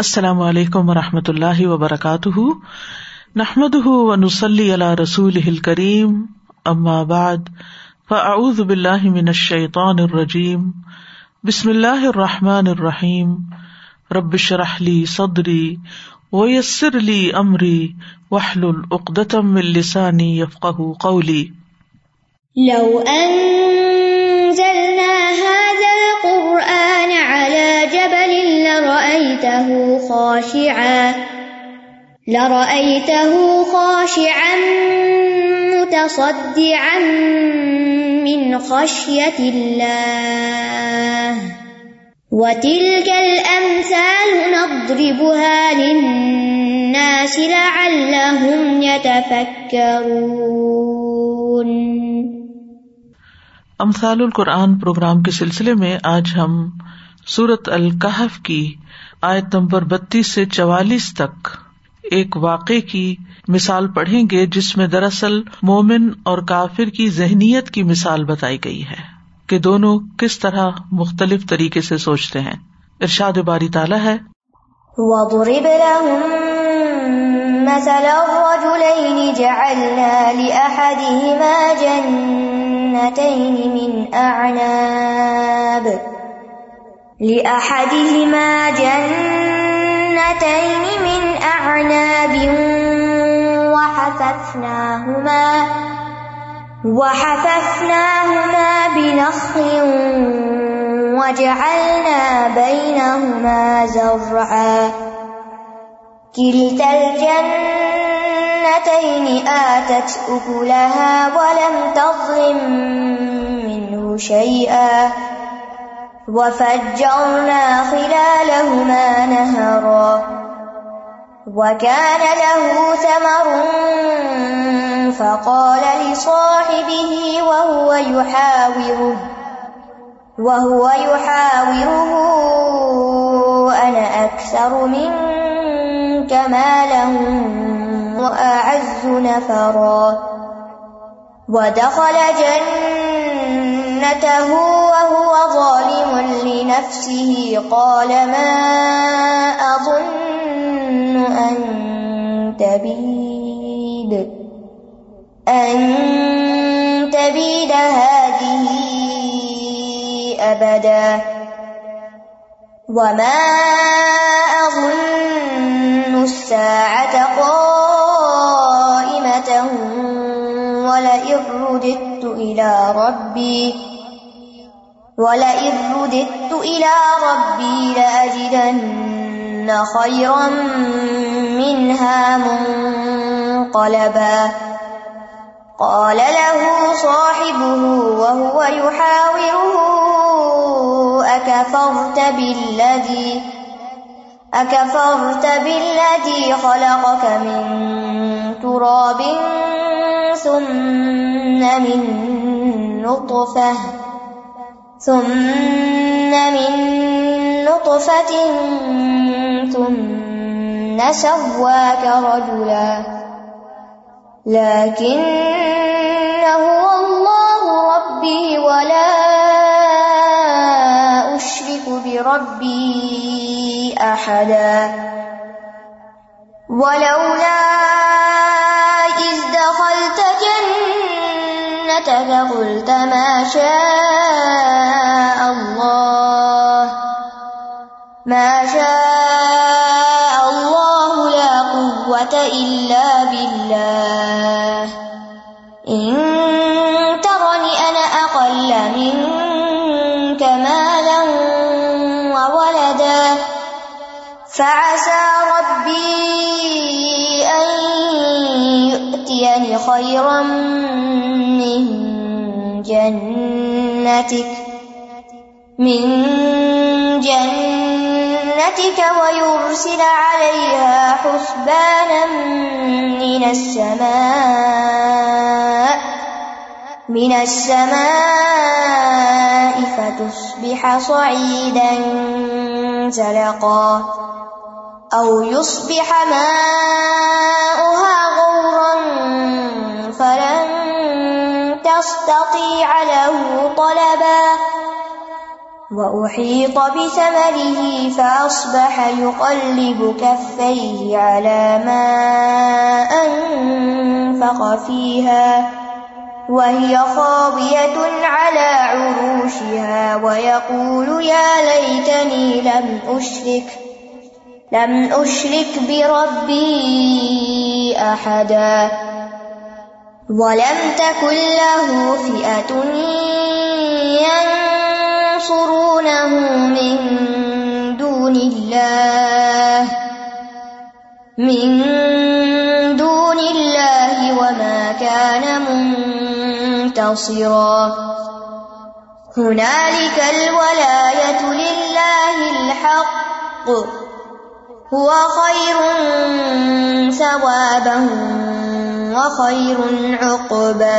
السلام علیکم و رحمۃ اللہ وبرکاتہ۔ نحمد و نسلی اللہ رسول کریم بعد، فاعوذ باللہ من الشیطان الرجیم۔ بسم اللہ الرحمٰن الرحیم۔ ربش رحلی صدری ویسر علی عمری وحل العقدم السانی یفق قولی۔ لو انزلنا لرأيته خاشعا لرأيته خاشعا متصدعا من خشية الله. وتلك الأمثال نضربها للناس لعلهم يتفكرون. امثال القرآن پروگرام کے سلسلے میں آج ہم سورت القحف کی آیت نمبر بتیس سے چوالیس تک ایک واقعے کی مثال پڑھیں گے، جس میں دراصل مومن اور کافر کی ذہنیت کی مثال بتائی گئی ہے کہ دونوں کس طرح مختلف طریقے سے سوچتے ہیں۔ ارشاد باری تعالیٰ ہے۔ مثل الرجلين جعلنا لأحدهما جنتين من أعناب لأحدهما جنتين من أعناب وحففناهما وحففناهما بنخل وجعلنا بينهما زرعا كلتا الجنتين آتت أكلها ولم تظلم منه شيئا وفجرنا خلالهما نهرا وكان له ثمر فقال لصاحبه وهو يحاوره وهو يحاوره أنا أكثر منك مالا وأعز نفرا ودخل جنة جنته وهو ظالم لنفسه قال ما أظن أن تبيد أن تبيد هذه أبدا وما أظن الساعة قائمة رددت إلى ربي، ولئن رددت إلى ربي لأجدن خيرا منها منقلبا. قال له صاحبه وهو يحاوره، أكفرت بالذي أكفرت بالذي خلقك من تراب ثم من نطفة ثم من نطفة ثم سواك رجلا لكن هو الله ربي ولا أشرك بربي أحدا ولولا شاء الله. ما شاء الله لا قوة إلا بالله. إن ترني أنا أقل منك مالا وولدا. فعسى ربي أن يؤتيني خيرا جنتك من جنتك ويرسل عليها حسبانا من السماء من السماء فتصبح صعيدا زلقا، أو يصبح ماؤها غورا فلن تستطيع له طلبا وأحيط بثمره فأصبح يقلب كفيه على ما أنفق فيها وهي خاضية على عروشها ويقول يا ليتني لم أشرك لم أشرك بربي أحدا. ولم تكن له فئة ينصرونه من دون الله. من دون الله وما كان منتصرا. هنالك الولاية لله الحق. هو خير ثوابا وخير عقبا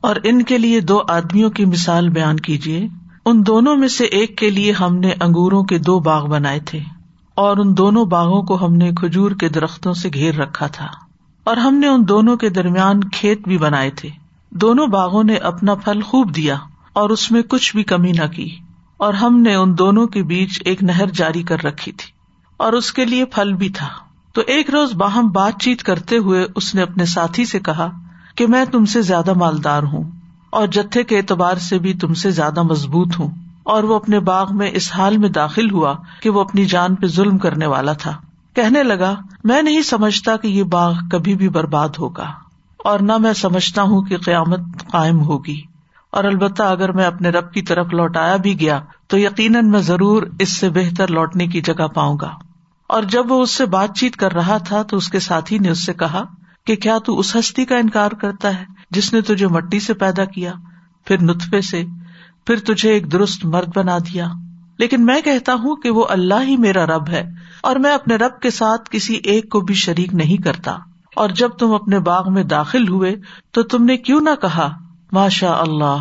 اور ان کے لیے دو آدمیوں کی مثال بیان کیجیے ان دونوں میں سے ایک کے لیے ہم نے انگوروں کے دو باغ بنائے تھے، اور ان دونوں باغوں کو ہم نے کھجور کے درختوں سے گھیر رکھا تھا۔ اور ہم نے ان دونوں کے درمیان کھیت بھی بنائے تھے۔ دونوں باغوں نے اپنا پھل خوب دیا، اور اس میں کچھ بھی کمی نہ کی۔ اور ہم نے ان دونوں کے بیچ ایک نہر جاری کر رکھی تھی، اور اس کے لیے پھل بھی تھا۔ تو ایک روز باہم بات چیت کرتے ہوئے اس نے اپنے ساتھی سے کہا کہ میں تم سے زیادہ مالدار ہوں اور جتھے کے اعتبار سے بھی تم سے زیادہ مضبوط ہوں اور وہ اپنے باغ میں اس حال میں داخل ہوا کہ وہ اپنی جان پہ ظلم کرنے والا تھا۔ کہنے لگا، میں نہیں سمجھتا کہ یہ باغ کبھی بھی برباد ہوگا اور نہ میں سمجھتا ہوں کہ قیامت قائم ہوگی۔ اور البتہ اگر میں اپنے رب کی طرف لوٹایا بھی گیا تو یقیناً میں ضرور اس سے بہتر لوٹنے کی جگہ پاؤں گا۔ اور جب وہ اس سے بات چیت کر رہا تھا تو اس کے ساتھی نے اس سے کہا کہ کیا تو اس ہستی کا انکار کرتا ہے جس نے تجھے مٹی سے پیدا کیا، پھر نطفے سے، پھر تجھے ایک درست مرد بنا دیا۔ لیکن میں کہتا ہوں کہ وہ اللہ ہی میرا رب ہے اور میں اپنے رب کے ساتھ کسی ایک کو بھی شریک نہیں کرتا۔ اور جب تم اپنے باغ میں داخل ہوئے تو تم نے کیوں نہ کہا ماشا اللہ،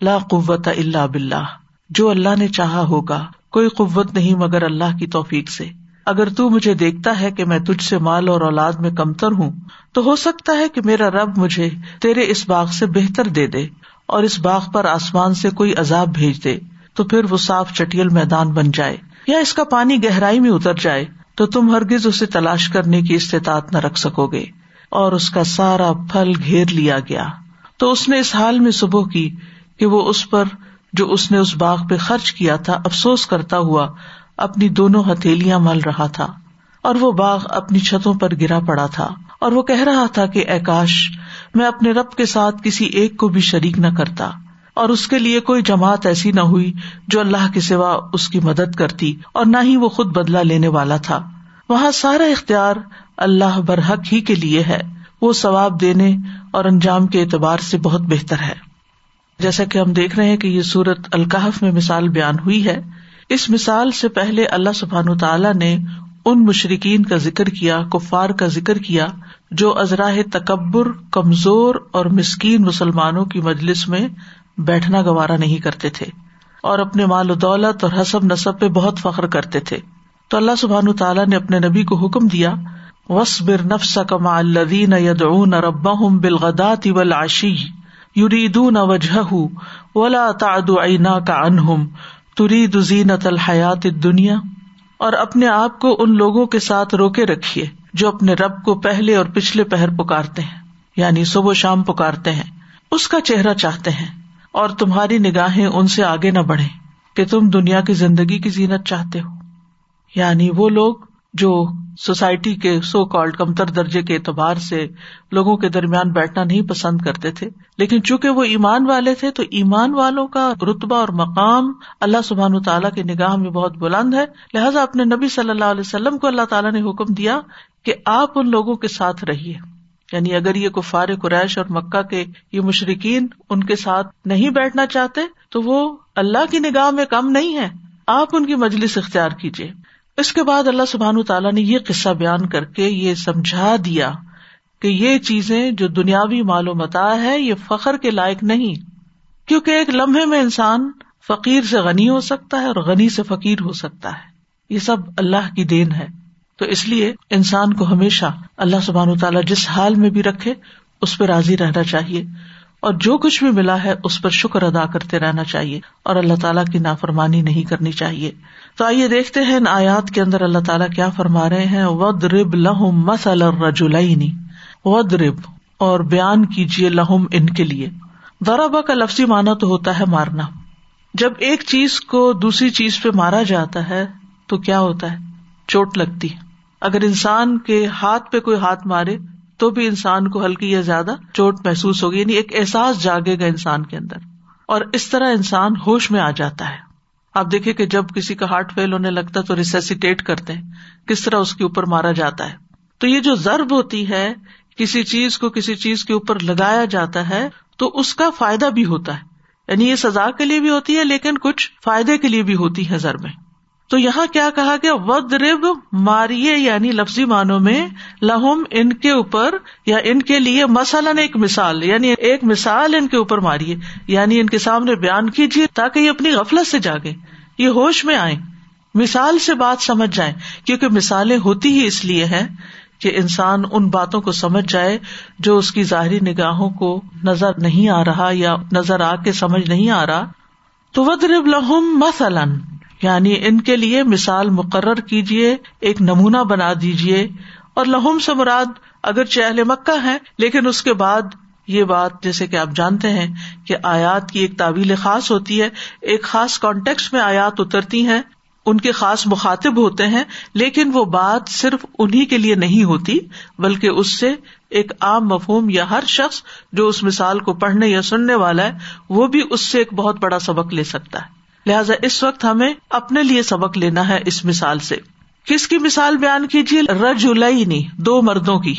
لا قوت اللہ بلّہ جو اللہ نے چاہا ہوگا، کوئی قوت نہیں مگر اللہ کی توفیق سے۔ اگر تو مجھے دیکھتا ہے کہ میں تجھ سے مال اور اولاد میں کمتر ہوں، تو ہو سکتا ہے کہ میرا رب مجھے تیرے اس باغ سے بہتر دے دے اور اس باغ پر آسمان سے کوئی عذاب بھیج دے، تو پھر وہ صاف چٹیل میدان بن جائے یا اس کا پانی گہرائی میں اتر جائے، تو تم ہرگز اسے تلاش کرنے کی استطاعت نہ رکھ سکو گے۔ اور اس کا سارا پھل گھیر لیا گیا۔ تو اس نے اس حال میں صبح کی کہ وہ اس پر جو اس نے اس باغ پہ خرچ کیا تھا، افسوس کرتا ہوا اپنی دونوں ہتھیلیاں مل رہا تھا اور وہ باغ اپنی چھتوں پر گرا پڑا تھا اور وہ کہہ رہا تھا کہ اکاش میں اپنے رب کے ساتھ کسی ایک کو بھی شریک نہ کرتا اور اس کے لیے کوئی جماعت ایسی نہ ہوئی جو اللہ کے سوا اس کی مدد کرتی اور نہ ہی وہ خود بدلا لینے والا تھا۔ وہاں سارا اختیار اللہ برحق ہی کے لیے ہے۔ وہ ثواب دینے اور انجام کے اعتبار سے بہت بہتر ہے۔ جیسا کہ ہم دیکھ رہے ہیں کہ یہ سورت القحف میں مثال بیان ہوئی ہے۔ اس مثال سے پہلے اللہ سبحان تعالیٰ نے ان مشرقین کا ذکر کیا، کفار کا ذکر کیا، جو ازراہ تکبر، کمزور اور مسکین مسلمانوں کی مجلس میں بیٹھنا گوارا نہیں کرتے تھے اور اپنے مال و دولت اور حسب نصب پہ بہت فخر کرتے تھے۔ تو اللہ سبحان تعالیٰ نے اپنے نبی کو حکم دیا وسبر نفس کما الدین یدعون ربهم بالغدات والعشی، یریدون وجهه ولا تعد عیناک عنهم تری دزینت الحیات دنیا اور اپنے آپ کو ان لوگوں کے ساتھ روکے رکھیے جو اپنے رب کو پہلے اور پچھلے پہر پکارتے ہیں یعنی صبح شام پکارتے ہیں۔ اس کا چہرہ چاہتے ہیں اور تمہاری نگاہیں ان سے آگے نہ بڑھے کہ تم دنیا کی زندگی کی زینت چاہتے ہو۔ یعنی وہ لوگ جو سوسائٹی کے سو کالڈ کمتر درجے کے اعتبار سے لوگوں کے درمیان بیٹھنا نہیں پسند کرتے تھے، لیکن چونکہ وہ ایمان والے تھے تو ایمان والوں کا رتبہ اور مقام اللہ سبحان تعالیٰ کی نگاہ میں بہت بلند ہے۔ لہٰذا اپنے نبی صلی اللہ علیہ وسلم کو اللہ تعالیٰ نے حکم دیا کہ آپ ان لوگوں کے ساتھ رہیے۔ یعنی اگر یہ کفار قریش اور مکہ کے یہ مشرقین ان کے ساتھ نہیں بیٹھنا چاہتے تو وہ اللہ کی نگاہ میں کم نہیں ہے آپ ان کی مجلس اختیار کیجیے اس کے بعد اللہ سبحان تعالیٰ نے یہ قصہ بیان کر کے یہ سمجھا دیا کہ یہ چیزیں جو دنیاوی معلومات ہے، یہ فخر کے لائق نہیں۔ کیونکہ ایک لمحے میں انسان فقیر سے غنی ہو سکتا ہے اور غنی سے فقیر ہو سکتا ہے۔ یہ سب اللہ کی دین ہے۔ تو اس لیے انسان کو ہمیشہ اللہ سبحان تعالیٰ جس حال میں بھی رکھے، اس پہ راضی رہنا چاہیے۔ اور جو کچھ بھی ملا ہے، اس پر شکر ادا کرتے رہنا چاہیے۔ اور اللہ تعالیٰ کی نافرمانی نہیں کرنی چاہیے۔ تو آئیے دیکھتے ہیں ان آیات کے اندر اللہ تعالیٰ کیا فرما رہے ہیں۔ ود رب لہم مسل رجولئی ود رب اور بیان کیجیے لہم ان کے لیے۔ دربا کا لفظی مانا تو ہوتا ہے مارنا۔ جب ایک چیز کو دوسری چیز پہ مارا جاتا ہے تو کیا ہوتا ہے؟ چوٹ لگتی۔ اگر انسان کے ہاتھ پہ کوئی ہاتھ مارے تو بھی انسان کو ہلکی یا زیادہ چوٹ محسوس ہوگی یعنی ایک احساس جاگے گا انسان کے اندر۔ اور اس طرح انسان ہوش میں آ جاتا ہے۔ آپ دیکھیں کہ جب کسی کا ہارٹ فیل ہونے لگتا ہے تو ریسیسیٹیٹ کرتے ہیں۔ کس طرح اس کے اوپر مارا جاتا ہے۔ تو یہ جو ضرب ہوتی ہے، کسی چیز کو کسی چیز کے اوپر لگایا جاتا ہے، تو اس کا فائدہ بھی ہوتا ہے۔ یعنی یہ سزا کے لیے بھی ہوتی ہے، لیکن کچھ فائدے کے لیے بھی ہوتی ہے ضربیں۔ تو یہاں کیا کہا گیا؟ ود رب ماریے یعنی لفظی معنوں میں لہم ان کے اوپر یا ان کے لیے، مثلاً ایک مثال یعنی ایک مثال ان کے اوپر ماریے یعنی ان کے سامنے بیان کیجیے تاکہ یہ اپنی غفلت سے جاگے، یہ ہوش میں آئے مثال سے بات سمجھ جائیں، کیونکہ مثالیں ہوتی ہی اس لیے ہے کہ انسان ان باتوں کو سمجھ جائے جو اس کی ظاہری نگاہوں کو نظر نہیں آ رہا یا نظر آ کے سمجھ نہیں آ رہا۔ تو ود رب لہم مثلاً یعنی ان کے لیے مثال مقرر کیجیے ایک نمونہ بنا دیجیے اور لہم سے مراد اگر چہل مکہ ہے لیکن اس کے بعد یہ بات جیسے کہ آپ جانتے ہیں کہ آیات کی ایک تعویل خاص ہوتی ہے، ایک خاص کانٹیکس میں آیات اترتی ہیں، ان کے خاص مخاطب ہوتے ہیں، لیکن وہ بات صرف انہیں کے لیے نہیں ہوتی، بلکہ اس سے ایک عام مفہوم یا ہر شخص جو اس مثال کو پڑھنے یا سننے والا ہے، وہ بھی اس سے ایک بہت بڑا سبق لے سکتا ہے۔ لہٰذا اس وقت ہمیں اپنے لیے سبق لینا ہے اس مثال سے۔ کس کی مثال بیان کیجیے؟ رج دو مردوں کی۔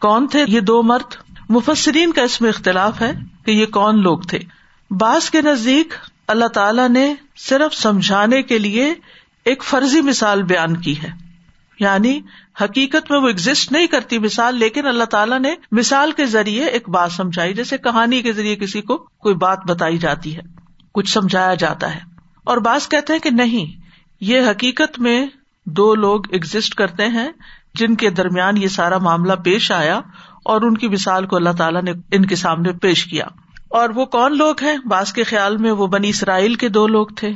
کون تھے یہ دو مرد؟ مفسرین کا اس میں اختلاف ہے کہ یہ کون لوگ تھے۔ باس کے نزدیک اللہ تعالی نے صرف سمجھانے کے لیے ایک فرضی مثال بیان کی ہے۔ یعنی حقیقت میں وہ ایگزٹ نہیں کرتی مثال، لیکن اللہ تعالیٰ نے مثال کے ذریعے ایک بات سمجھائی، جیسے کہانی کے ذریعے کسی کو کوئی بات بتائی جاتی ہے، کچھ سمجھایا جاتا ہے۔ اور بعض کہتے ہیں کہ نہیں، یہ حقیقت میں دو لوگ ایگزٹ کرتے ہیں جن کے درمیان یہ سارا معاملہ پیش آیا اور ان کی مثال کو اللہ تعالیٰ نے ان کے سامنے پیش کیا۔ اور وہ کون لوگ ہیں؟ باس کے خیال میں وہ بنی اسرائیل کے دو لوگ تھے۔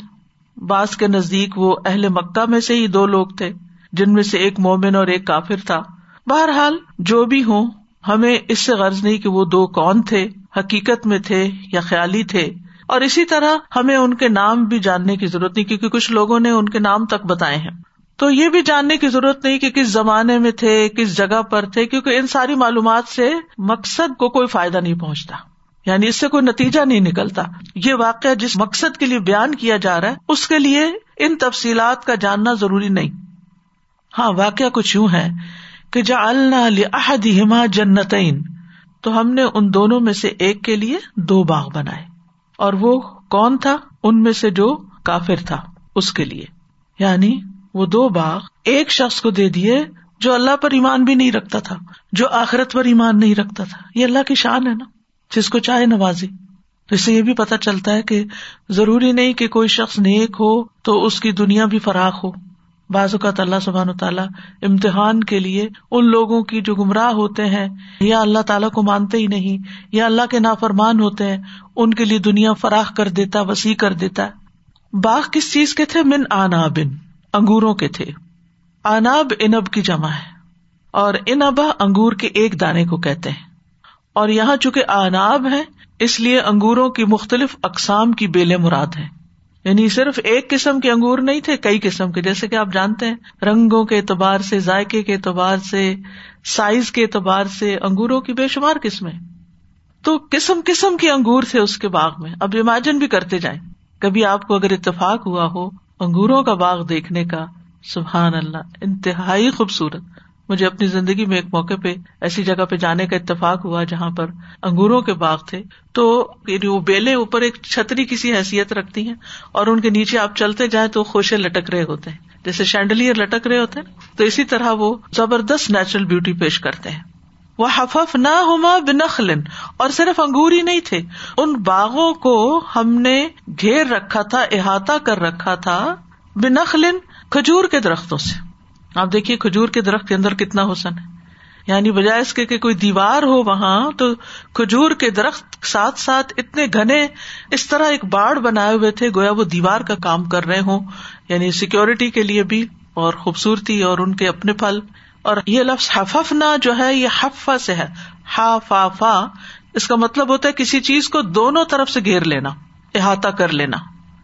باس کے نزدیک وہ اہل مکہ میں سے ہی دو لوگ تھے، جن میں سے ایک مومن اور ایک کافر تھا۔ بہرحال، جو بھی ہوں، ہمیں اس سے غرض نہیں کہ وہ دو کون تھے، حقیقت میں تھے یا خیالی تھے۔ اور اسی طرح ہمیں ان کے نام بھی جاننے کی ضرورت نہیں، کیونکہ کچھ لوگوں نے ان کے نام تک بتائے ہیں۔ تو یہ بھی جاننے کی ضرورت نہیں کہ کس زمانے میں تھے، کس جگہ پر تھے، کیونکہ ان ساری معلومات سے مقصد کو کوئی فائدہ نہیں پہنچتا۔ یعنی اس سے کوئی نتیجہ نہیں نکلتا۔ یہ واقعہ جس مقصد کے لیے بیان کیا جا رہا ہے، اس کے لیے ان تفصیلات کا جاننا ضروری نہیں۔ ہاں واقعہ کچھ یوں ہے کہ جا النا جنتین۔ تو ہم نے ان دونوں میں سے ایک کے لیے دو باغ بنائے۔ اور وہ کون تھا؟ ان میں سے جو کافر تھا، اس کے لیے۔ یعنی وہ دو باغ ایک شخص کو دے دیے جو اللہ پر ایمان بھی نہیں رکھتا تھا، جو آخرت پر ایمان نہیں رکھتا تھا۔ یہ اللہ کی شان ہے نا، جس کو چاہے نوازی۔ تو اس سے یہ بھی پتا چلتا ہے کہ ضروری نہیں کہ کوئی شخص نیک ہو تو اس کی دنیا بھی فراخ ہو۔ بعض اوقات اللہ سبحان تعالیٰ امتحان کے لیے ان لوگوں کی جو گمراہ ہوتے ہیں، یا اللہ تعالیٰ کو مانتے ہی نہیں، یا اللہ کے نافرمان ہوتے ہیں، ان کے لیے دنیا فراخ کر دیتا، وسیع کر دیتا۔ باغ کس چیز کے تھے؟ من آناب انگوروں کے تھے۔ آناب انب کی جمع ہے۔ اور انبا انگور کے ایک دانے کو کہتے ہیں۔ اور یہاں چونکہ آناب ہے اس لیے انگوروں کی مختلف اقسام کی بیلے مراد ہیں۔ یعنی صرف ایک قسم کے انگور نہیں تھے، کئی قسم کے، جیسے کہ آپ جانتے ہیں، رنگوں کے اعتبار سے، ذائقے کے اعتبار سے، سائز کے اعتبار سے، انگوروں کی بے شمار قسمیں۔ تو قسم قسم کے انگور تھے اس کے باغ میں۔ اب امیجن بھی کرتے جائیں۔ کبھی آپ کو اگر اتفاق ہوا ہو انگوروں کا باغ دیکھنے کا، سبحان اللہ، انتہائی خوبصورت۔ مجھے اپنی زندگی میں ایک موقع پہ، ایسی جگہ پہ جانے کا اتفاق ہوا جہاں پر انگوروں کے باغ تھے۔ تو یعنی وہ بیلے اوپر ایک چھتری کسی حیثیت رکھتی ہیں اور ان کے نیچے آپ چلتے جائیں تو خوشے لٹک رہے ہوتے ہیں۔ جیسے شینڈلیئر لٹک رہے ہوتے ہیں، تو اسی طرح وہ زبردست نیچرل بیوٹی پیش کرتے ہیں۔ وہ حفف نہ ہوما بنخلن اور صرف انگور ہی نہیں تھے، ان باغوں کو ہم نے گھیر رکھا تھا، احاطہ کر رکھا تھا بنخلن کھجور کے درختوں سے۔ آپ دیکھیے کھجور کے درخت کے اندر کتنا حسن ہے۔ یعنی بجائے اس کے کہ کوئی دیوار ہو وہاں، تو کھجور کے درخت ساتھ ساتھ اتنے گھنے، اس طرح ایک باڑ بنائے ہوئے تھے، گویا وہ دیوار کا کام کر رہے ہوں۔ یعنی سیکورٹی کے لیے بھی، اور خوبصورتی اور ان کے اپنے پھل۔ اور یہ لفظ حففنا جو ہے، یہ حفا سے ہے۔ ہا فا فا اس کا مطلب ہوتا ہے کسی چیز کو دونوں طرف سے گھیر لینا، احاطہ کر لینا۔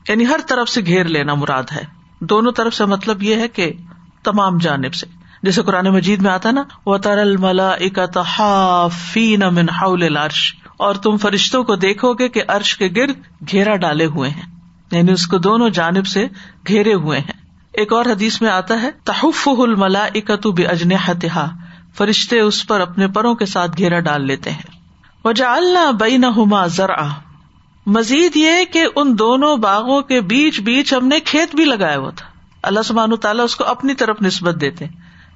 یعنی ہر طرف سے گھیر لینا مراد ہے۔ دونوں طرف سے مطلب یہ ہے کہ تمام جانب سے۔ جیسے قرآن مجید میں آتا نا وہ ترل ملا اکتحافین من حول العرش۔ اور تم فرشتوں کو دیکھو گے کہ عرش کے گرد گھیرا ڈالے ہوئے ہیں۔ یعنی اس کو دونوں جانب سے گھیرے ہوئے ہیں۔ ایک اور حدیث میں آتا ہے تحف الملا اکتو بے اجن فرشتے اس پر اپنے پروں کے ساتھ گھیرا ڈال لیتے ہیں۔ وجہ اللہ بئی نہ ذرا مزید یہ کہ ان دونوں باغوں کے بیچ بیچ ہم نے کھیت بھی لگایا ہوا تھا۔ اللہ سبحان تعالیٰ اس کو اپنی طرف نسبت دیتے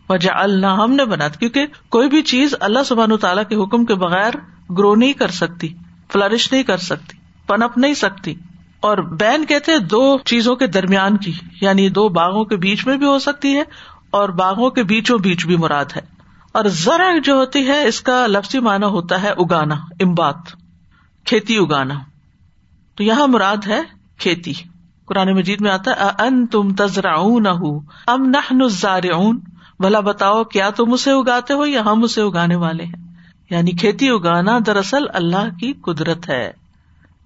وجہ اللہ ہم نے بنا کیونکہ کوئی بھی چیز اللہ سبحان تعالیٰ کے حکم کے بغیر گرو نہیں کر سکتی فلرش نہیں کر سکتی، پنپ نہیں سکتی۔ اور بین کہتے دو چیزوں کے درمیان کی یعنی دو باغوں کے بیچ میں بھی ہو سکتی ہے اور باغوں کے بیچوں بیچ بھی مراد ہے۔ اور ذرا جو ہوتی ہے، اس کا لفظی معنی ہوتا ہے اگانا، امبات، کھیتی اگانا۔ تو یہاں مراد ہے کھیتی۔ قرآن مجید میں آتا ہے ان تم تزرا ام نہ بھلا بتاؤ، کیا تم اسے اگاتے ہو یا ہم اسے اگانے والے ہیں؟ یعنی کھیتی اگانا دراصل اللہ کی قدرت ہے۔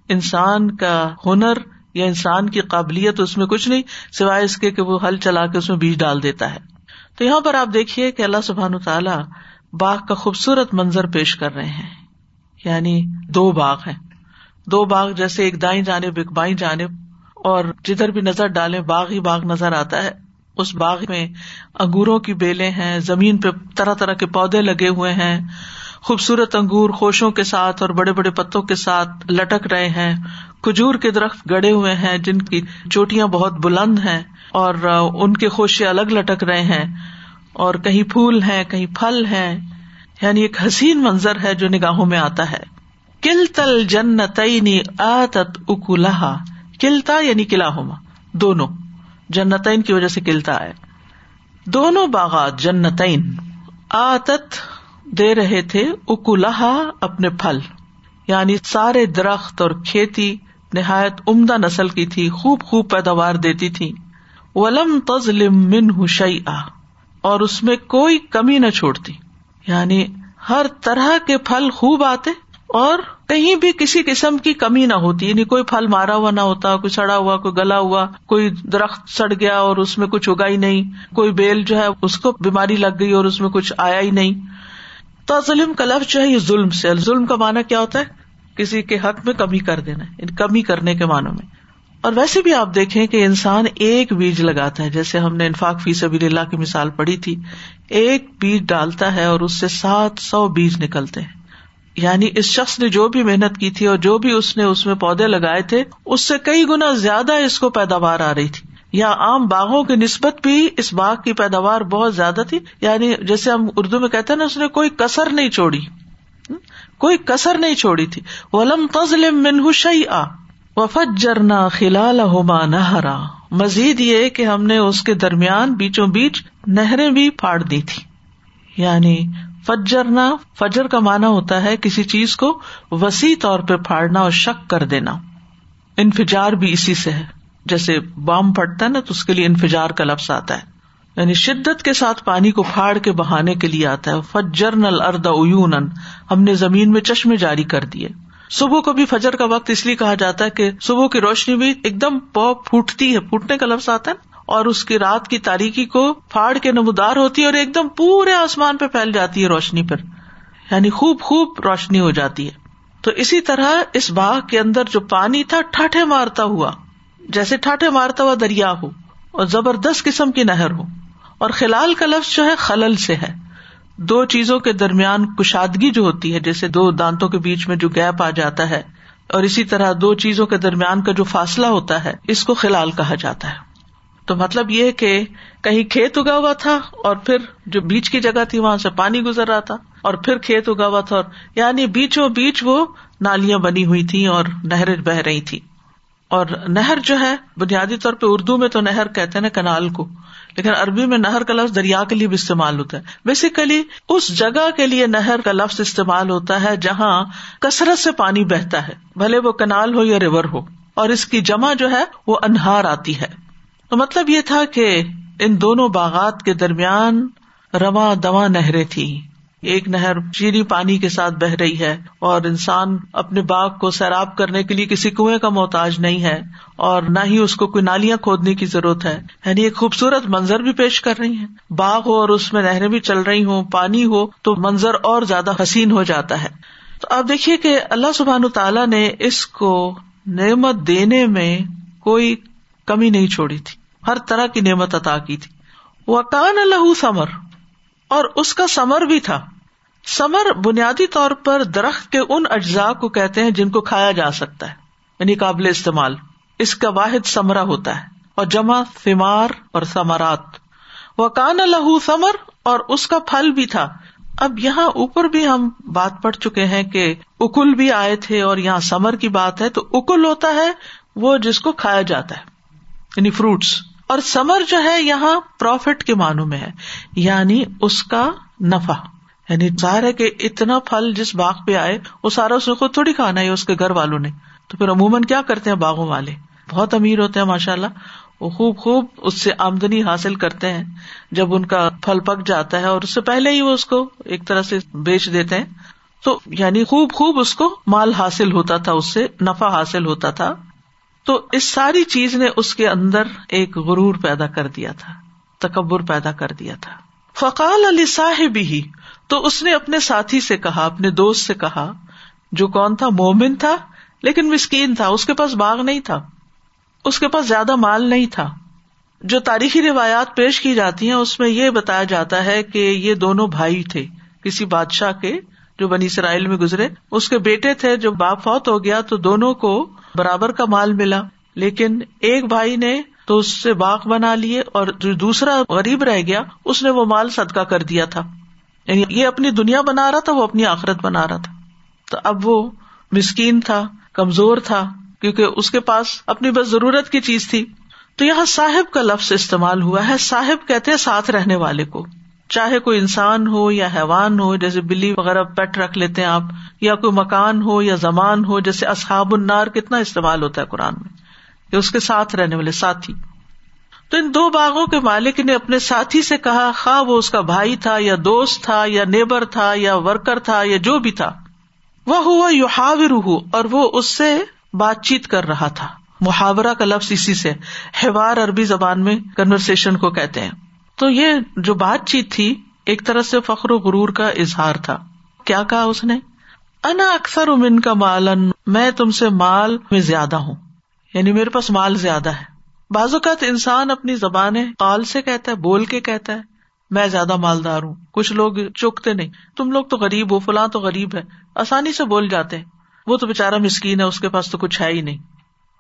انسان کا ہنر یا انسان کی قابلیت اس میں کچھ نہیں، سوائے اس کے کہ وہ ہل چلا کے اس میں بیج ڈال دیتا ہے۔ تو یہاں پر آپ دیکھیے کہ اللہ سبحان تعالیٰ باغ کا خوبصورت منظر پیش کر رہے ہیں۔ یعنی دو باغ ہیں۔ دو باغ جیسے ایک دائیں جانب، ایک بائیں جانب۔ اور جدھر بھی نظر ڈالے باغ ہی باغ نظر آتا ہے۔ اس باغ میں انگوروں کی بیلیں ہیں، زمین پہ طرح طرح کے پودے لگے ہوئے ہیں۔ خوبصورت انگور خوشوں کے ساتھ اور بڑے بڑے پتوں کے ساتھ لٹک رہے ہیں۔ کھجور کے درخت گڑے ہوئے ہیں، جن کی چوٹیاں بہت بلند ہیں اور ان کے خوشے الگ لٹک رہے ہیں۔ اور کہیں پھول ہیں، کہیں پھل ہیں۔ یعنی ایک حسین منظر ہے جو نگاہوں میں آتا ہے۔ کل تل جنت آتت اکولہ کلتا یعنی کلا ہوما دونوں، جنتین کی وجہ سے کلتا ہے۔ دونوں باغات جنتین، آتت دے رہے تھے اکولہ اپنے پھل یعنی سارے درخت اور کھیتی نہایت عمدہ نسل کی تھی، خوب خوب پیداوار دیتی تھی۔ ولم تزلم من حشی اور اس میں کوئی کمی نہ چھوڑتی۔ یعنی ہر طرح کے پھل خوب آتے اور کہیں بھی کسی قسم کی کمی نہ ہوتی یعنی کوئی پھل مارا ہوا نہ ہوتا، کوئی سڑا ہوا، کوئی گلا ہوا، کوئی درخت سڑ گیا اور اس میں کچھ اگا ہی نہیں، کوئی بیل جو ہے اس کو بیماری لگ گئی اور اس میں کچھ آیا ہی نہیں۔ تو ظلم کا لفظ جو ہے، یہ ظلم سے۔ ظلم کا مانا کیا ہوتا ہے؟ کسی کے حق میں کمی کر دینا کمی کرنے کے معنوں میں۔ اور ویسے بھی آپ دیکھیں کہ انسان ایک بیج لگاتا ہے، جیسے ہم نے انفاق فی سبھی اللہ کی مثال پڑھی تھی۔ ایک بیج ڈالتا ہے اور اس سے سات سو بیج نکلتے ہیں۔ یعنی اس شخص نے جو بھی محنت کی تھی اور جو بھی اس نے اس میں پودے لگائے تھے، اس سے کئی گنا زیادہ اس کو پیداوار آ رہی تھی۔ یا عام باغوں کی نسبت بھی اس باغ کی پیداوار بہت زیادہ تھی۔ یعنی جیسے ہم اردو میں کہتے ہیں نا، اس نے کوئی کسر نہیں چھوڑی۔ کوئی کسر نہیں چھوڑی تھی۔ ولم تزلم منہ شعی آ وفجرنا خلال ہوما نہرا مزید یہ کہ ہم نے اس کے درمیان بیچوں بیچ نہریں بھی پھاڑ دی تھی۔ یعنی فجرنا فجر کا مانا ہوتا ہے کسی چیز کو وسیع طور پہ پھاڑنا اور شک کر دینا۔ انفجار بھی اسی سے ہے۔ جیسے بام پھٹتا ہے نا، تو اس کے لیے انفجار کا لفظ آتا ہے۔ یعنی شدت کے ساتھ پانی کو پھاڑ کے بہانے کے لیے آتا ہے۔ فجر نل ارد اون ہم نے زمین میں چشمے جاری کر دیے۔ صبح کو بھی فجر کا وقت اس لیے کہا جاتا ہے کہ صبح کی روشنی بھی ایک دم پو پھوٹتی ہے۔ پھوٹنے کا لفظ آتا ہے اور اس کی رات کی تاریخی کو پھاڑ کے نمودار ہوتی ہے اور ایک دم پورے آسمان پہ پھیل جاتی ہے روشنی پر۔ یعنی خوب خوب روشنی ہو جاتی ہے۔ تو اسی طرح اس باغ کے اندر جو پانی تھا ٹھاٹے مارتا ہوا، جیسے ٹھاٹے مارتا ہوا دریا ہو اور زبردست قسم کی نہر ہو۔ اور خلال کا لفظ جو ہے، خلل سے ہے۔ دو چیزوں کے درمیان کشادگی جو ہوتی ہے، جیسے دو دانتوں کے بیچ میں جو گیپ آ جاتا ہے اور اسی طرح دو چیزوں کے درمیان کا جو فاصلہ ہوتا ہے، اس کو خلال کہا جاتا ہے۔ تو مطلب یہ کہ کہیں کھیت اگا ہوا تھا اور پھر جو بیچ کی جگہ تھی وہاں سے پانی گزر رہا تھا اور پھر کھیت اگا ہوا تھا اور یعنی بیچوں بیچ وہ نالیاں بنی ہوئی تھی اور نہریں بہ رہی تھی اور نہر جو ہے، بنیادی طور پہ اردو میں تو نہر کہتے ہیں نا کنال کو، لیکن عربی میں نہر کا لفظ دریا کے لیے بھی استعمال ہوتا ہے۔ بیسیکلی اس جگہ کے لیے نہر کا لفظ استعمال ہوتا ہے جہاں کثرت سے پانی بہتا ہے، بھلے وہ کنال ہو یا ریور ہو۔ اور اس کی جمع جو ہے، وہ انہار آتی ہے۔ تو مطلب یہ تھا کہ ان دونوں باغات کے درمیان رواں دواں نہریں تھی ایک نہر چیری پانی کے ساتھ بہ رہی ہے اور انسان اپنے باغ کو سیراب کرنے کے لیے کسی کنویں کا محتاج نہیں ہے اور نہ ہی اس کو کوئی نالیاں کھودنے کی ضرورت ہے۔ یعنی ایک خوبصورت منظر بھی پیش کر رہی ہے باغ ہو اور اس میں نہریں بھی چل رہی ہوں، پانی ہو تو منظر اور زیادہ حسین ہو جاتا ہے۔ تو آپ دیکھیے کہ اللہ سبحان تعالیٰ نے اس کو نعمت دینے میں کوئی کمی نہیں چھوڑی تھی۔ ہر طرح کی نعمت عطا کی تھی۔ وہ کان سمر اور اس کا سمر بھی تھا۔ سمر بنیادی طور پر درخت کے ان اجزاء کو کہتے ہیں جن کو کھایا جا سکتا ہے یعنی قابل استعمال۔ اس کا واحد سمرا ہوتا ہے اور جمع فمار اور سمرات وہ کان لہو سمر اور اس کا پھل بھی تھا۔ اب یہاں اوپر بھی ہم بات پڑھ چکے ہیں کہ اکل بھی آئے تھے اور یہاں سمر کی بات ہے، تو اکل ہوتا ہے وہ جس کو کھایا جاتا ہے یعنی فروٹس اور سمر جو ہے یہاں پروفٹ کے معنوں میں ہے یعنی اس کا نفع۔ یعنی ظاہر ہے کہ اتنا پھل جس باغ پہ آئے، وہ سارا اس نے خود تھوڑی کھانا ہے اس کے گھر والوں نے۔ تو پھر عموماً کیا کرتے ہیں باغوں والے؟ بہت امیر ہوتے ہیں ماشاء اللہ وہ خوب خوب اس سے آمدنی حاصل کرتے ہیں۔ جب ان کا پھل پک جاتا ہے اور اس سے پہلے ہی وہ اس کو ایک طرح سے بیچ دیتے ہیں۔ تو یعنی خوب خوب اس کو مال حاصل ہوتا تھا، اس سے نفع حاصل ہوتا تھا۔ تو اس ساری چیز نے اس کے اندر ایک غرور پیدا کر دیا تھا، تکبر پیدا کر دیا تھا۔ فقال علی صاحب ہی تو اس نے اپنے ساتھی سے کہا، اپنے دوست سے کہا، جو کون تھا؟ مومن تھا، لیکن مسکین تھا، اس کے پاس باغ نہیں تھا، اس کے پاس زیادہ مال نہیں تھا۔ جو تاریخی روایات پیش کی جاتی ہیں، اس میں یہ بتایا جاتا ہے کہ یہ دونوں بھائی تھے، کسی بادشاہ کے جو بنی اسرائیل میں گزرے، اس کے بیٹے تھے جو باپ فوت ہو گیا تو دونوں کو برابر کا مال ملا، لیکن ایک بھائی نے تو اس سے باغ بنا لیے اور جو دوسرا غریب رہ گیا، اس نے وہ مال صدقہ کر دیا تھا۔ یعنی یہ اپنی دنیا بنا رہا تھا، وہ اپنی آخرت بنا رہا تھا۔ تو اب وہ مسکین تھا، کمزور تھا، کیونکہ اس کے پاس اپنی بس ضرورت کی چیز تھی۔ تو یہاں صاحب کا لفظ استعمال ہوا ہے، صاحب کہتے ہیں ساتھ رہنے والے کو۔ چاہے کوئی انسان ہو یا حیوان ہو، جیسے بلی وغیرہ پیٹ رکھ لیتے ہیں آپ، یا کوئی مکان ہو یا زمان ہو، جیسے اصحاب النار کتنا استعمال ہوتا ہے قرآن میں یا اس کے ساتھ رہنے والے ساتھی۔ تو ان دو باغوں کے مالک نے اپنے ساتھی سے کہا، خواہ وہ اس کا بھائی تھا یا دوست تھا یا نیبر تھا یا ورکر تھا یا جو بھی تھا، وہ ہوا یو ہاور اور وہ اس سے بات چیت کر رہا تھا۔ محاورہ کا لفظ اسی سے ہیوار عربی زبان میں کنورسن کو کہتے ہیں۔ تو یہ جو بات چیت تھی، ایک طرح سے فخر و غرور کا اظہار تھا۔ کیا کہا اس نے؟ انا اکثر امن کا مالن میں تم سے مال میں زیادہ ہوں۔ یعنی میرے پاس مال زیادہ ہے۔ بعض اوقات انسان اپنی زبان قال سے کہتا ہے، بول کے کہتا ہے، میں زیادہ مالدار ہوں۔ کچھ لوگ چکتے نہیں۔ تم لوگ تو غریب ہو، فلاں تو غریب ہے۔ آسانی سے بول جاتے ہیں۔ وہ تو بےچارا مسکین ہے، اس کے پاس تو کچھ ہے ہی نہیں۔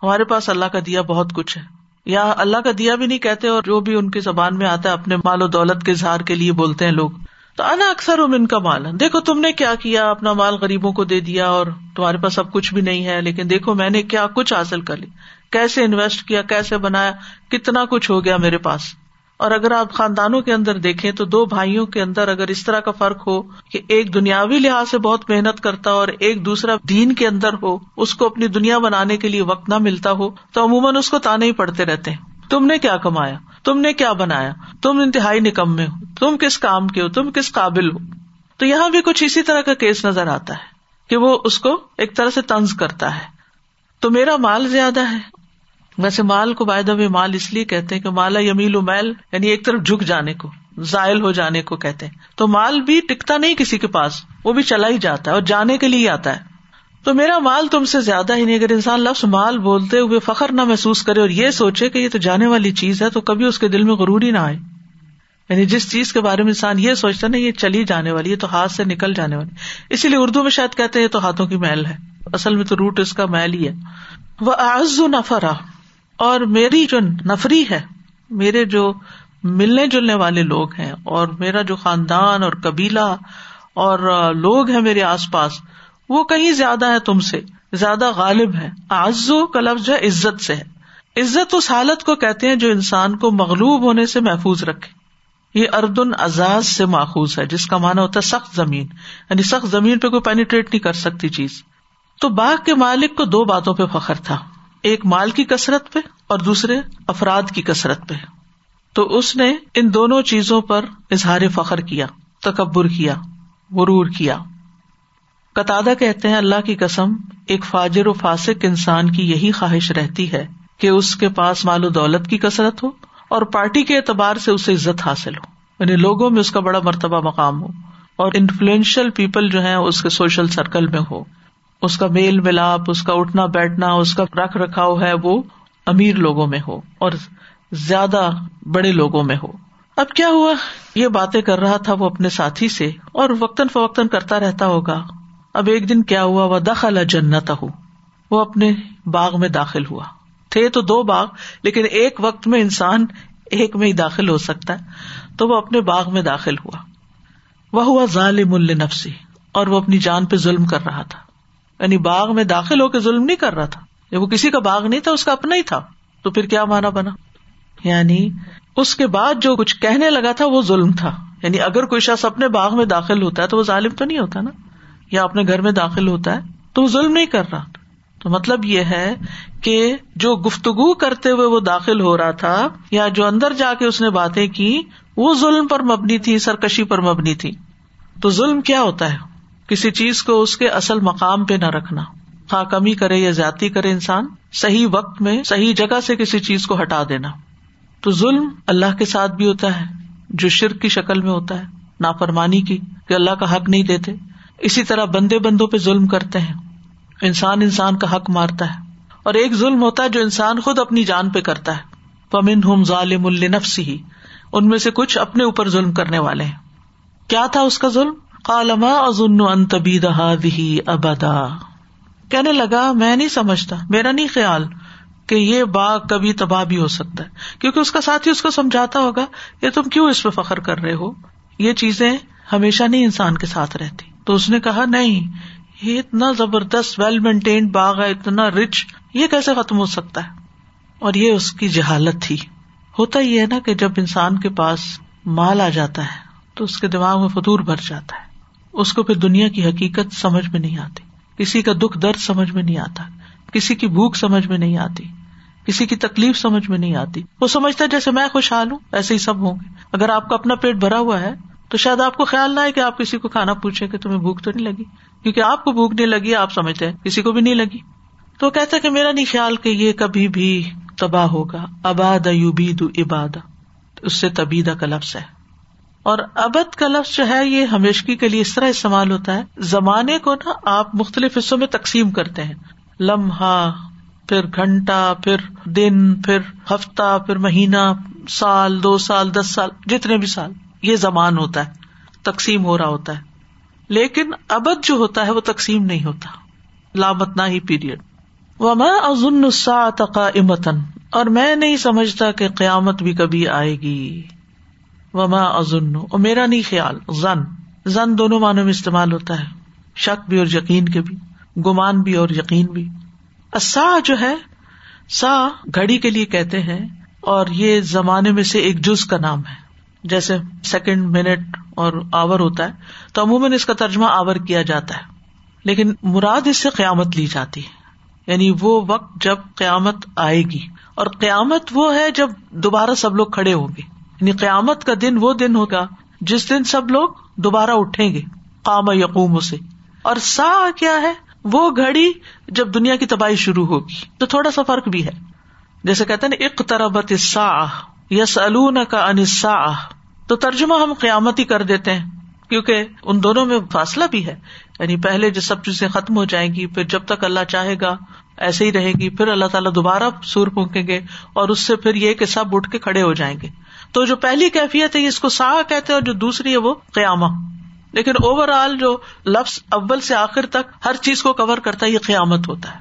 ہمارے پاس اللہ کا دیا بہت کچھ ہے۔ یا اللہ کا دیا بھی نہیں کہتے اور جو بھی ان کی زبان میں آتا ہے، اپنے مال و دولت کے اظہار کے لیے بولتے ہیں لوگ۔ تو انا اکثر ان کا مال۔ دیکھو تم نے کیا کیا، اپنا مال غریبوں کو دے دیا اور تمہارے پاس اب کچھ بھی نہیں ہے، لیکن دیکھو میں نے کیا کچھ حاصل کر لی۔ کیسے انویسٹ کیا، کیسے بنایا، کتنا کچھ ہو گیا میرے پاس۔ اور اگر آپ خاندانوں کے اندر دیکھیں تو دو بھائیوں کے اندر اگر اس طرح کا فرق ہو کہ ایک دنیاوی لحاظ سے بہت محنت کرتا اور ایک دوسرا دین کے اندر ہو، اس کو اپنی دنیا بنانے کے لیے وقت نہ ملتا ہو، تو عموماً اس کو تانے ہی پڑتے رہتے ہیں۔ تم نے کیا کمایا؟ تم نے کیا بنایا؟ تم انتہائی نکم میں ہو۔ تم کس کام کے ہو؟ تم کس قابل ہو؟ تو یہاں بھی کچھ اسی طرح کا کیس نظر آتا ہے کہ وہ اس کو ایک طرح سے تنز کرتا ہے۔ تو میرا مال زیادہ ہے۔ ویسے مال کو بائدہ میں مال اس لیے کہتے ہیں کہ مالا یمیل و میل یعنی ایک طرف جھک جانے کو، زائل ہو جانے کو کہتے ہیں۔ تو مال بھی ٹکتا نہیں کسی کے پاس، وہ بھی چلا ہی جاتا ہے اور جانے کے لیے آتا ہے۔ تو میرا مال تم سے زیادہ ہی نہیں اگر انسان لفظ مال بولتے ہوئے فخر نہ محسوس کرے اور یہ سوچے کہ یہ تو جانے والی چیز ہے، تو کبھی اس کے دل میں غرور ہی نہ آئے۔ یعنی جس چیز کے بارے میں انسان یہ سوچتا نا یہ چلی جانے والی ہے تو ہاتھ سے نکل جانے والی اسی لیے اردو میں شاید کہتے ہیں تو ہاتھوں کی میل ہے۔ اصل میں تو روٹ اس کا میل ہی ہے۔ وہ آز و نفرا اور میری جو نفری ہے، میرے جو ملنے جلنے والے لوگ ہیں، اور میرا جو خاندان اور قبیلہ اور لوگ ہیں میرے آس پاس، وہ کہیں زیادہ ہے تم سے، زیادہ غالب ہے آزو کا لفظ ہے، عزت سے ہے۔ عزت اس حالت کو کہتے ہیں جو انسان کو مغلوب ہونے سے محفوظ رکھے۔ یہ اردن اعزاز سے ماخوذ ہے، جس کا مانا ہوتا ہے سخت زمین۔ یعنی سخت زمین پہ کوئی پینیٹریٹ نہیں کر سکتی چیز۔ تو باغ کے مالک کو دو باتوں پہ فخر تھا۔ ایک مال کی کثرت پہ اور دوسرے افراد کی کثرت پہ۔ تو اس نے ان دونوں چیزوں پر اظہار فخر کیا، تکبر کیا، غرور کیا۔ قطع کہتے ہیں، اللہ کی قسم، ایک فاجر و فاسق انسان کی یہی خواہش رہتی ہے کہ اس کے پاس مال و دولت کی کثرت ہو اور پارٹی کے اعتبار سے اسے عزت حاصل ہو۔ یعنی لوگوں میں اس کا بڑا مرتبہ مقام ہو اور انفلوئنشل پیپل جو ہے اس کے سوشل سرکل میں ہو۔ اس کا میل ملاپ، اس کا اٹھنا بیٹھنا، اس کا رکھ رکھاؤ ہے، وہ امیر لوگوں میں ہو اور زیادہ بڑے لوگوں میں ہو۔ اب کیا ہوا؟ یہ باتیں کر رہا تھا وہ اپنے ساتھی سے اور وقتاً فوقتاً کرتا رہتا ہوگا۔ اب ایک دن کیا ہوا؟ وہ دخل جنت ہو وہ اپنے باغ میں داخل ہوا۔ تھے تو دو باغ، لیکن ایک وقت میں انسان ایک میں ہی داخل ہو سکتا ہے۔ تو وہ اپنے باغ میں داخل ہوا۔ وہ ہوا ظالم النفسی اور وہ اپنی جان پہ ظلم کر رہا تھا۔ یعنی باغ میں داخل ہو کے ظلم نہیں کر رہا تھا۔ وہ کسی کا باغ نہیں تھا، اس کا اپنا ہی تھا۔ تو پھر کیا مانا بنا؟ یعنی اس کے بعد جو کچھ کہنے لگا تھا، وہ ظلم تھا۔ یعنی اگر کوئی شخص اپنے باغ میں داخل ہوتا ہے تو وہ ظالم تو نہیں ہوتا نا؟ یا اپنے گھر میں داخل ہوتا ہے تو وہ ظلم نہیں کر رہا۔ تو مطلب یہ ہے کہ جو گفتگو کرتے ہوئے وہ داخل ہو رہا تھا یا جو اندر جا کے اس نے باتیں کی، وہ ظلم پر مبنی تھی، سرکشی پر مبنی تھی۔ تو ظلم کیا ہوتا ہے؟ کسی چیز کو اس کے اصل مقام پہ نہ رکھنا۔ ہاں کمی کرے یا زیادتی کرے انسان، صحیح وقت میں صحیح جگہ سے کسی چیز کو ہٹا دینا۔ تو ظلم اللہ کے ساتھ بھی ہوتا ہے، جو شرک کی شکل میں ہوتا ہے۔ نافرمانی کی، کہ اللہ کا حق نہیں دیتے۔ اسی طرح بندے بندوں پہ ظلم کرتے ہیں۔ انسان انسان کا حق مارتا ہے۔ اور ایک ظلم ہوتا ہے جو انسان خود اپنی جان پہ کرتا ہے۔ پمن ہم ظالم النفس ہی ان میں سے کچھ اپنے اوپر ظلم کرنے والے ہیں۔ کیا تھا اس کا ظلم؟ کالما ازن انتبی دہا ابدا کہنے لگا، میں نہیں سمجھتا، میرا نہیں خیال کہ یہ باغ کبھی تباہ بھی ہو سکتا ہے، کیونکہ اس کا ساتھی اس کو سمجھاتا ہوگا، یہ تم کیوں اس پہ فخر کر رہے ہو؟ یہ چیزیں ہمیشہ نہیں انسان کے ساتھ رہتی۔ تو اس نے کہا، نہیں، یہ اتنا زبردست ویل مینٹینڈ باغ ہے، اتنا رچ یہ کیسے ختم ہو سکتا ہے؟ اور یہ اس کی جہالت تھی۔ ہوتا یہ ہے نا کہ جب انسان کے پاس مال آ جاتا ہے، تو اس کے دماغ میں فطور بھر جاتا ہے۔ اس کو پھر دنیا کی حقیقت سمجھ میں نہیں آتی۔ کسی کا دکھ درد سمجھ میں نہیں آتا۔ کسی کی بھوک سمجھ میں نہیں آتی۔ کسی کی تکلیف سمجھ میں نہیں آتی۔ وہ سمجھتا ہے جیسے میں خوشحال ہوں، ایسے ہی سب ہوں گے۔ اگر آپ کا اپنا پیٹ بھرا ہوا ہے، تو شاید آپ کو خیال نہ ہے کہ آپ کسی کو کھانا پوچھے کہ تمہیں بھوک تو نہیں لگی۔ کیونکہ آپ کو بھوک نہیں لگی، آپ سمجھتے ہیں، کسی کو بھی نہیں لگی۔ تو وہ کہتا کہ میرا نہیں خیال کہ یہ کبھی بھی تباہ ہوگا۔ اباد اباد اس سے تبیدا کا لفظ ہے۔ اور ابد کا لفظ جو ہے یہ ہمیشگی کے لیے اس طرح استعمال ہوتا ہے، زمانے کو نا آپ مختلف حصوں میں تقسیم کرتے ہیں۔ لمحہ، پھر گھنٹہ، پھر دن، پھر ہفتہ، پھر مہینہ، سال، دو سال، دس سال، جتنے بھی سال۔ یہ زمان ہوتا ہے، تقسیم ہو رہا ہوتا ہے۔ لیکن ابد جو ہوتا ہے وہ تقسیم نہیں ہوتا۔ لامت نہ ہی پیریڈ۔ وہ میں ازن تقا امتن اور میں نہیں سمجھتا کہ قیامت بھی کبھی آئے گی۔ وہ میں ازن اور میرا نہیں خیال زن زن دونوں معنوں میں استعمال ہوتا ہے۔ شک بھی اور یقین کے بھی، گمان بھی اور یقین بھی۔ سا جو ہے سا گھڑی کے لیے کہتے ہیں، اور یہ زمانے میں سے ایک جز کا نام ہے۔ جیسے سیکنڈ منٹ اور آور ہوتا ہے، تو عموماً اس کا ترجمہ آور کیا جاتا ہے۔ لیکن مراد اس سے قیامت لی جاتی ہے۔ یعنی وہ وقت جب قیامت آئے گی۔ اور قیامت وہ ہے جب دوبارہ سب لوگ کھڑے ہوں گے۔ یعنی قیامت کا دن وہ دن ہوگا جس دن سب لوگ دوبارہ اٹھیں گے، قام یقوم سے۔ اور سا کیا ہے؟ وہ گھڑی جب دنیا کی تباہی شروع ہوگی، تو تھوڑا سا فرق بھی ہے۔ جیسے کہتے نا ایک طرح سا یس کا انسا تو ترجمہ ہم قیامت ہی کر دیتے ہیں، کیونکہ ان دونوں میں فاصلہ بھی ہے۔ یعنی پہلے جو سب چیزیں ختم ہو جائیں گی، پھر جب تک اللہ چاہے گا، ایسے ہی رہے گی۔ پھر اللہ تعالیٰ دوبارہ سور پونکیں گے اور اس سے پھر یہ کہ سب اٹھ کے کھڑے ہو جائیں گے۔ تو جو پہلی کیفیت ہے اس کو سا کہتے ہیں اور جو دوسری ہے وہ قیامہ۔ لیکن اوور آل جو لفظ اول سے آخر تک ہر چیز کو کور کرتا ہے، یہ قیامت ہوتا ہے۔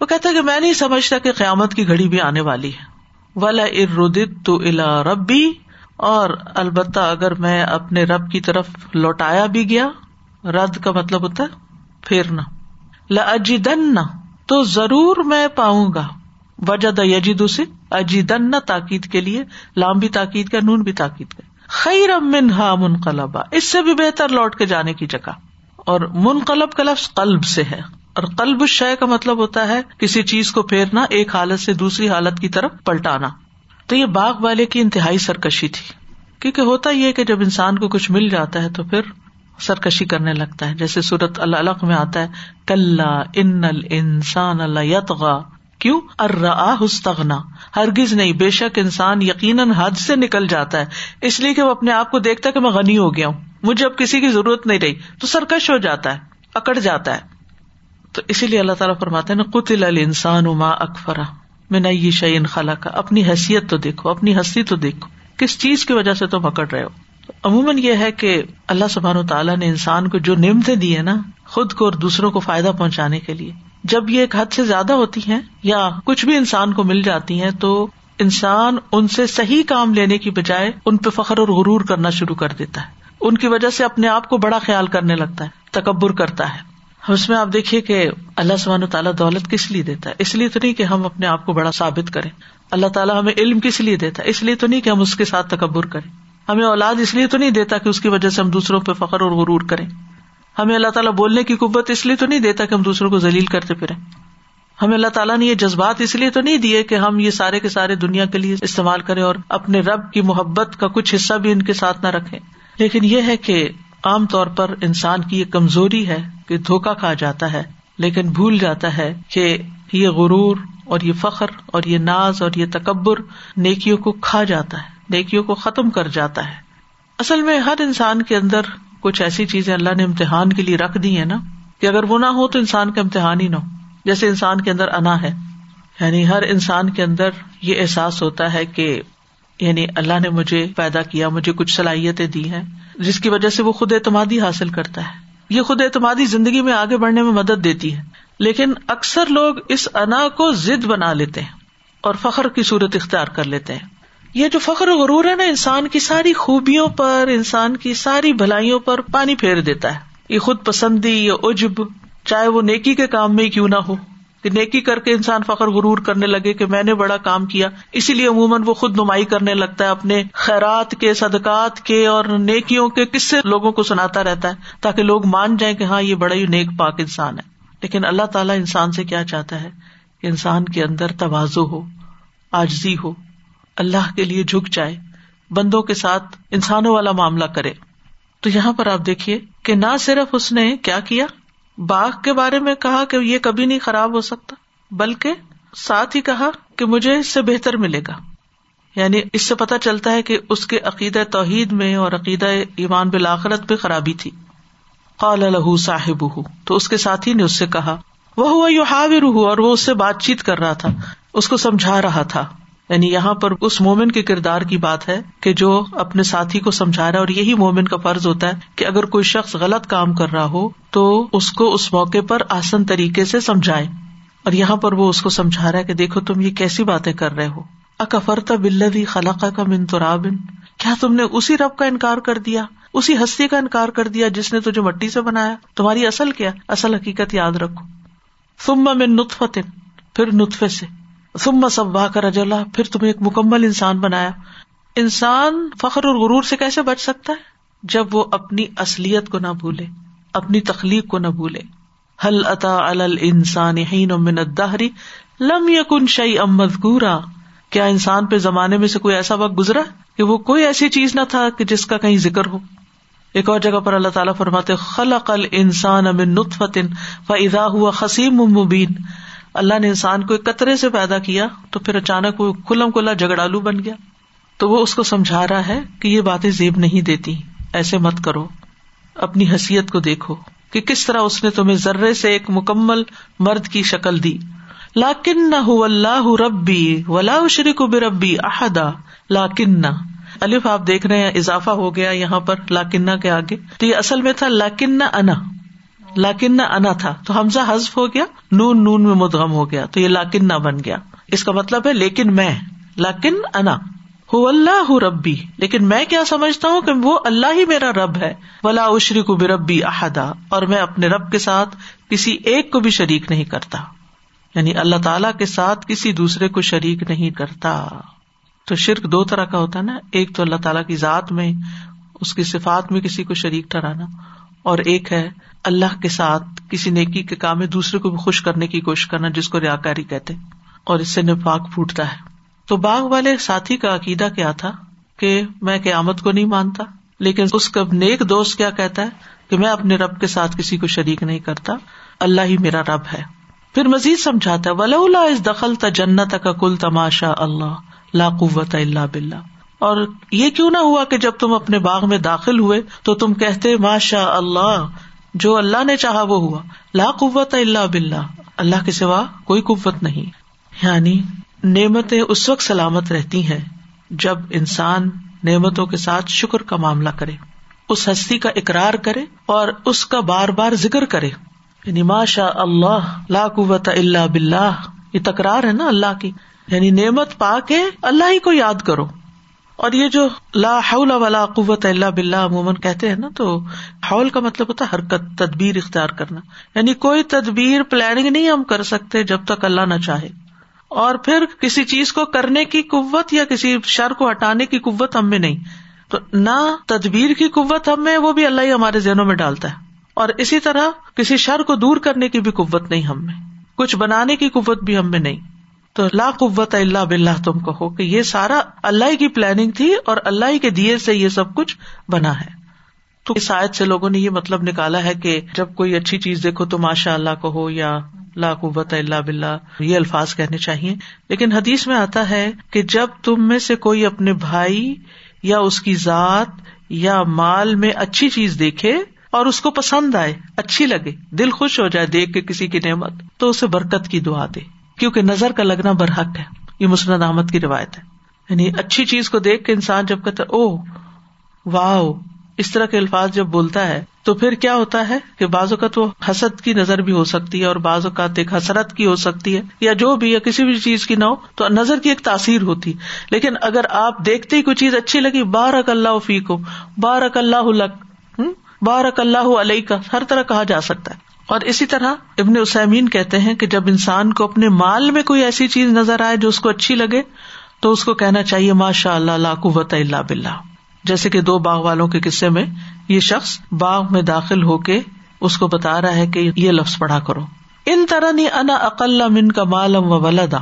وہ کہتا ہے کہ میں نہیں سمجھتا کہ قیامت کی گھڑی بھی آنے والی ہے۔ ولا اردت تو الا ربی اور البتہ اگر میں اپنے رب کی طرف لوٹایا بھی گیا، رد کا مطلب ہوتا ہے پھیرنا لجدن تو ضرور میں پاؤں گا۔ وجہ یجید اسے، اجیدن تاکید کے لیے، لام بھی تاکید کا نون بھی تاکید کا خیر امن ہا منقلبا اس سے بھی بہتر لوٹ کے جانے کی جگہ۔ اور منقلب کا لفظ قلب سے ہے۔ اور قلب شے کا مطلب ہوتا ہے کسی چیز کو پھیرنا، ایک حالت سے دوسری حالت کی طرف پلٹانا۔ تو یہ باغ والے کی انتہائی سرکشی تھی۔ کیونکہ ہوتا یہ کہ جب انسان کو کچھ مل جاتا ہے تو پھر سرکشی کرنے لگتا ہے۔ جیسے سورت اللہ الگ میں آتا ہے کل ان انسان اللہ یتغا کیوں؟ ارستغنا ہرگز نہیں، بے شک انسان یقیناً حد سے نکل جاتا ہے۔ اس لیے کہ وہ اپنے آپ کو دیکھتا ہے کہ میں غنی ہو گیا ہوں۔ مجھے اب کسی کی ضرورت نہیں رہی۔ تو سرکش ہو جاتا ہے، اکڑ جاتا ہے۔ تو اسی لیے اللہ تعالیٰ فرماتے نا قطل انسان اما اکفرا میں نئی شعین خلا کا اپنی حیثیت تو دیکھو، اپنی ہستی تو دیکھو۔ کس چیز کی وجہ سے تم اکڑ رہے ہو؟ عموماً یہ ہے کہ اللہ سبحان و تعالیٰ نے انسان کو جو نعمتیں دی ہے نا، خود کو اور دوسروں کو فائدہ پہنچانے کے لیے۔ جب یہ ایک حد سے زیادہ ہوتی ہیں یا کچھ بھی انسان کو مل جاتی ہیں تو انسان ان سے صحیح کام لینے کی بجائے ان پہ فخر اور غرور کرنا شروع کر دیتا ہے۔ ان کی وجہ سے اپنے آپ کو بڑا خیال کرنے لگتا ہے، تکبر کرتا ہے۔ اس میں آپ دیکھیے کہ اللہ سبحانہ تعالیٰ دولت کس لیے دیتا ہے؟ اس لیے تو نہیں کہ ہم اپنے آپ کو بڑا ثابت کریں۔ اللہ تعالیٰ ہمیں علم کس لیے دیتا ہے؟ اس لیے تو نہیں کہ ہم اس کے ساتھ تکبر کریں۔ ہمیں اولاد اس لیے تو نہیں دیتا کہ اس کی وجہ سے ہم دوسروں پہ فخر اور غرور کریں۔ ہمیں اللہ تعالیٰ بولنے کی قوت اس لیے تو نہیں دیتا کہ ہم دوسروں کو ذلیل کرتے پھریں۔ ہمیں اللہ تعالیٰ نے یہ جذبات اس لیے تو نہیں دیے کہ ہم یہ سارے کے سارے دنیا کے لیے استعمال کریں اور اپنے رب کی محبت کا کچھ حصہ بھی ان کے ساتھ نہ رکھے لیکن یہ ہے کہ عام طور پر انسان کی یہ کمزوری ہے کہ دھوکا کھا جاتا ہے، لیکن بھول جاتا ہے کہ یہ غرور اور یہ فخر اور یہ ناز اور یہ تکبر نیکیوں کو کھا جاتا ہے، نیکیوں کو ختم کر جاتا ہے۔ اصل میں ہر انسان کے اندر کچھ ایسی چیزیں اللہ نے امتحان کے لیے رکھ دی ہے نا کہ اگر وہ نہ ہو تو انسان کا امتحان ہی نہ ہو۔ جیسے انسان کے اندر انا ہے۔ یعنی ہر انسان کے اندر یہ احساس ہوتا ہے کہ یعنی اللہ نے مجھے پیدا کیا، مجھے کچھ صلاحیتیں دی ہیں، جس کی وجہ سے وہ خود اعتمادی حاصل کرتا ہے۔ یہ خود اعتمادی زندگی میں آگے بڑھنے میں مدد دیتی ہے۔ لیکن اکثر لوگ اس انا کو ضد بنا لیتے ہیں اور فخر کی صورت اختیار کر لیتے ہیں۔ یہ جو فخر و غرور ہے نا، انسان کی ساری خوبیوں پر، انسان کی ساری بھلائیوں پر پانی پھیر دیتا ہے۔ یہ خود پسندی یا عجب، چاہے وہ نیکی کے کام میں کیوں نہ ہو۔ کہ نیکی کر کے انسان فخر غرور کرنے لگے کہ میں نے بڑا کام کیا۔ اسی لیے عموماً وہ خود نمائی کرنے لگتا ہے، اپنے خیرات کے، صدقات کے اور نیکیوں کے کس سے لوگوں کو سناتا رہتا ہے، تاکہ لوگ مان جائیں کہ ہاں یہ بڑا ہی نیک، پاک انسان ہے۔ لیکن اللہ تعالیٰ انسان سے کیا چاہتا ہے؟ کہ انسان کے اندر توازو ہو آجزی ہو۔ اللہ کے لیے جھک جائے، بندوں کے ساتھ انسانوں والا معاملہ کرے۔ تو یہاں پر آپ دیکھیے کہ نہ صرف اس نے کیا کیا، باغ کے بارے میں کہا کہ یہ کبھی نہیں خراب ہو سکتا، بلکہ ساتھ ہی کہا کہ مجھے اس سے بہتر ملے گا۔ یعنی اس سے پتا چلتا ہے کہ اس کے عقیدہ توحید میں اور عقیدہ ایمان بالآخرت میں خرابی تھی۔ قال الح صاحب تو اس کے ساتھی نے اس سے کہا وہ ہوا یو اور وہ اس سے بات چیت کر رہا تھا، اس کو سمجھا رہا تھا۔ یعنی یہاں پر اس مومن کے کردار کی بات ہے کہ جو اپنے ساتھی کو سمجھا رہا ہے اور یہی مومن کا فرض ہوتا ہے کہ اگر کوئی شخص غلط کام کر رہا ہو تو اس کو اس موقع پر آسن طریقے سے سمجھائے اور یہاں پر وہ اس کو سمجھا رہا ہے کہ دیکھو تم یہ کیسی باتیں کر رہے ہو۔ اکفرتا بلدی خلاقہ کا من ترابن کیا تم نے اسی رب کا انکار کر دیا؟ اسی ہستی کا انکار کر دیا جس نے تجھے مٹی سے بنایا؟ تمہاری اصل کیا؟ اصل حقیقت یاد رکھو۔ ثم من نطفت پھر نطفے سے۔ سب سبا کر اجلا پھر تمہیں ایک مکمل انسان بنایا۔ انسان فخر اور غرور سے کیسے بچ سکتا ہے؟ جب وہ اپنی اصلیت کو نہ بھولے، اپنی تخلیق کو نہ بھولے۔ حل اتا السان دہری لم یقن شعی امد گورا کیا انسان پہ زمانے میں سے کوئی ایسا وقت گزرا کہ وہ کوئی ایسی چیز نہ تھا کہ جس کا کہیں ذکر ہو؟ ایک اور جگہ پر اللہ تعالیٰ فرماتے، خلق انسان امن نطفتن فضا ہوا خسیم مبین۔ اللہ نے انسان کو ایک قطرے سے پیدا کیا تو پھر اچانک وہ کلم کلا جگڑالو بن گیا تو وہ اس کو سمجھا رہا ہے کہ یہ باتیں زیب نہیں دیتی، ایسے مت کرو۔ اپنی حیثیت کو دیکھو کہ کس طرح اس نے تمہیں ذرے سے ایک مکمل مرد کی شکل دی۔ لاکن نہ اللہ ربی ولا شریک بے ربی احدا۔ لاکن الف آپ دیکھ رہے ہیں، اضافہ ہو گیا یہاں پر لاکنہ کے آگے۔ تو یہ اصل میں تھا لاکن انا۔ لاکن نہ انا تھا تو حمزہ حذف ہو گیا، نون نون میں مدغم ہو گیا، تو یہ لاکن نہ بن گیا۔ اس کا مطلب ہے لیکن میں، لاکن انا۔ ہو اللہ ربی۔ لیکن میں کیا سمجھتا ہوں کہ وہ اللہ ہی میرا رب ہے۔ ولا اشری کو بے ربی احدا۔ اور میں اپنے رب کے ساتھ کسی ایک کو بھی شریک نہیں کرتا۔ یعنی اللہ تعالیٰ کے ساتھ کسی دوسرے کو شریک نہیں کرتا۔ تو شرک دو طرح کا ہوتا ہے نا۔ ایک تو اللہ تعالیٰ کی ذات میں، اس کی صفات میں کسی کو شریک ٹھہرانا۔ اور ایک ہے اللہ کے ساتھ کسی نیکی کے کام میں دوسرے کو بھی خوش کرنے کی کوشش کرنا جس کو ریا کاری کہتے اور اس سے نفاق پھوٹتا ہے۔ تو باغ والے ساتھی کا عقیدہ کیا تھا کہ میں قیامت کو نہیں مانتا، لیکن اس کا نیک دوست کیا کہتا ہے کہ میں اپنے رب کے ساتھ کسی کو شریک نہیں کرتا، اللہ ہی میرا رب ہے۔ پھر مزید سمجھاتا ہے ولا اس دخل تا جنت کا کل تماشا اللہ لا قوت اللہ بلّہ اور یہ کیوں نہ ہوا کہ جب تم اپنے باغ میں داخل ہوئے تو تم کہتے ماشا اللہ، جو اللہ نے چاہا وہ ہوا۔ لا قوت اللہ بلّہ اللہ کے سوا کوئی قوت نہیں۔ یعنی نعمتیں اس وقت سلامت رہتی ہیں جب انسان نعمتوں کے ساتھ شکر کا معاملہ کرے، اس ہستی کا اقرار کرے اور اس کا بار بار ذکر کرے۔ یعنی ماشا اللہ، لا قوت اللہ بلّہ یہ تکرار ہے نا اللہ کی۔ یعنی نعمت پا کے اللہ ہی کو یاد کرو۔ اور یہ جو لا حول ولا قوت اللہ بلّہ عموماً کہتے ہیں نا، تو حول کا مطلب ہوتا ہے حرکت، تدبیر اختیار کرنا۔ یعنی کوئی تدبیر پلاننگ نہیں ہم کر سکتے جب تک اللہ نہ چاہے۔ اور پھر کسی چیز کو کرنے کی قوت یا کسی شر کو ہٹانے کی قوت ہم میں نہیں۔ تو نہ تدبیر کی قوت ہم میں، وہ بھی اللہ ہی ہمارے ذہنوں میں ڈالتا ہے۔ اور اسی طرح کسی شر کو دور کرنے کی بھی قوت نہیں ہم میں۔ کچھ بنانے کی قوت بھی ہم میں نہیں۔ تو لا قوت اللہ بلّہ تم کہو کہ یہ سارا اللہ کی پلاننگ تھی اور اللہ کے دیے سے یہ سب کچھ بنا ہے۔ تو شاید سے لوگوں نے یہ مطلب نکالا ہے کہ جب کوئی اچھی چیز دیکھو تو ماشاء اللہ کہو یا لا قوت اللہ بلّہ یہ الفاظ کہنے چاہیے۔ لیکن حدیث میں آتا ہے کہ جب تم میں سے کوئی اپنے بھائی یا اس کی ذات یا مال میں اچھی چیز دیکھے اور اس کو پسند آئے، اچھی لگے، دل خوش ہو جائے دیکھ کے کسی کی نعمت، تو اسے برکت کی دعا دے۔ کیونکہ نظر کا لگنا برحق ہے۔ یہ مسرت احمد کی روایت ہے۔ یعنی اچھی چیز کو دیکھ کے انسان جب کہتا او واہ اس طرح کے الفاظ جب بولتا ہے، تو پھر کیا ہوتا ہے کہ بعض اوقات وہ حسد کی نظر بھی ہو سکتی ہے اور بعض اوقات ایک حسرت کی ہو سکتی ہے، یا جو بھی یا کسی بھی چیز کی نہ ہو، تو نظر کی ایک تاثیر ہوتی۔ لیکن اگر آپ دیکھتے ہی کوئی چیز اچھی لگی، بارک اللہ فی کو بارک اللہ لک بارک اللہ علیہ کا ہر طرح کہا جا سکتا ہے۔ اور اسی طرح ابن اسمین کہتے ہیں کہ جب انسان کو اپنے مال میں کوئی ایسی چیز نظر آئے جو اس کو اچھی لگے، تو اس کو کہنا چاہیے ماشاء اللہ اللہ قوت اللہ بلّہ جیسے کہ دو باغ والوں کے قصے میں یہ شخص باغ میں داخل ہو کے اس کو بتا رہا ہے کہ یہ لفظ پڑھا کرو۔ ان طرح نہیں انا اقل من کا مالم و ولدا۔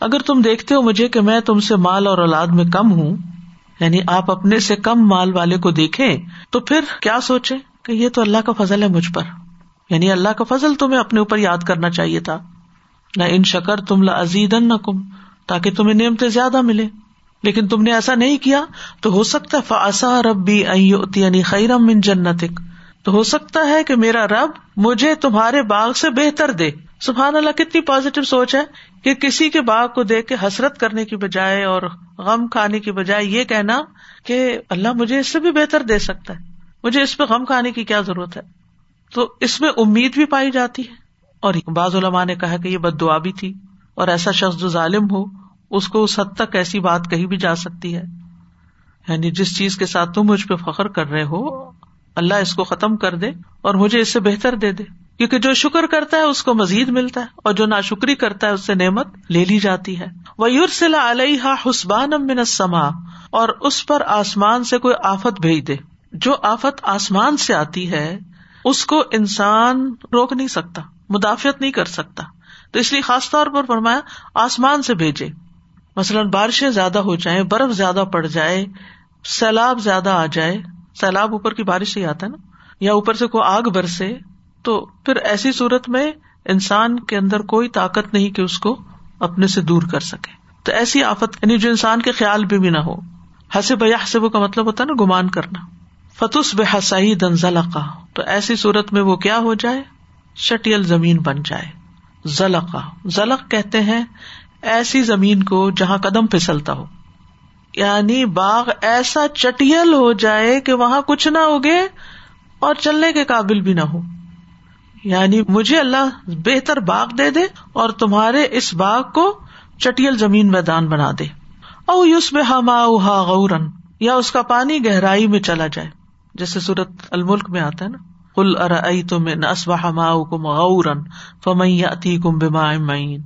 اگر تم دیکھتے ہو مجھے کہ میں تم سے مال اور اولاد میں کم ہوں یعنی آپ اپنے سے کم مال والے کو دیکھے تو پھر کیا سوچے کہ یہ تو اللہ کا فضل ہے مجھ پر۔ یعنی اللہ کا فضل تمہیں اپنے اوپر یاد کرنا چاہیے تھا۔ نہ ان شکر تم لزید نہ کم تاکہ تمہیں نعمتیں زیادہ ملے لیکن تم نے ایسا نہیں کیا، تو ہو سکتا ہے فاسا ربی یعنی خیرم من جنت تو ہو سکتا ہے کہ میرا رب مجھے تمہارے باغ سے بہتر دے۔ سبحان اللہ، کتنی پازیٹو سوچ ہے کہ کسی کے باغ کو دیکھ کے حسرت کرنے کی بجائے اور غم کھانے کی بجائے یہ کہنا کہ اللہ مجھے اس سے بھی بہتر دے سکتا ہے۔ مجھے اس پہ غم کھانے کی کیا ضرورت ہے؟ تو اس میں امید بھی پائی جاتی ہے۔ اور بعض علماء نے کہا کہ یہ بد دعا بھی تھی۔ اور ایسا شخص جو ظالم ہو، اس کو اس حد تک ایسی بات کہی بھی جا سکتی ہے۔ یعنی جس چیز کے ساتھ تم مجھ پہ فخر کر رہے ہو، اللہ اس کو ختم کر دے اور مجھے اس سے بہتر دے دے۔ کیونکہ جو شکر کرتا ہے، اس کو مزید ملتا ہے۔ اور جو ناشکری کرتا ہے، اس سے نعمت لے لی جاتی ہے۔ وہ یورسلا علیہ حسبان سما اور اس پر آسمان سے کوئی آفت بھیج دے۔ جو آفت آسمان سے آتی ہے اس کو انسان روک نہیں سکتا مدافعت نہیں کر سکتا۔ تو اس لیے خاص طور پر فرمایا آسمان سے بھیجے۔ مثلاً بارشیں زیادہ ہو جائیں برف زیادہ پڑ جائے سیلاب زیادہ آ جائے۔ سیلاب اوپر کی بارش ہی آتا ہے نا۔ یا اوپر سے کوئی آگ برسے تو پھر ایسی صورت میں انسان کے اندر کوئی طاقت نہیں کہ اس کو اپنے سے دور کر سکے۔ تو ایسی آفت یعنی جو انسان کے خیال بھی, بھی نہ ہو۔ حسب یا حسب کا مطلب ہوتا ہے نا گمان کرنا۔ فتس بے حسائی دن تو ایسی صورت میں وہ کیا ہو جائے؟ شٹیل زمین بن جائے۔ ضلع ضلق کہتے ہیں ایسی زمین کو جہاں قدم پھسلتا ہو۔ یعنی باغ ایسا چٹیل ہو جائے کہ وہاں کچھ نہ ہوگے اور چلنے کے قابل بھی نہ ہو۔ یعنی مجھے اللہ بہتر باغ دے دے اور تمہارے اس باغ کو چٹیل زمین میدان بنا دے۔ او یوس میں ہما غورن یا اس کا پانی گہرائی میں چلا جائے۔ جیسے سورت الملک میں آتا ہے نا کل ار تم اسبہ ماؤ کم غورن فمئی اتی کم بما معین۔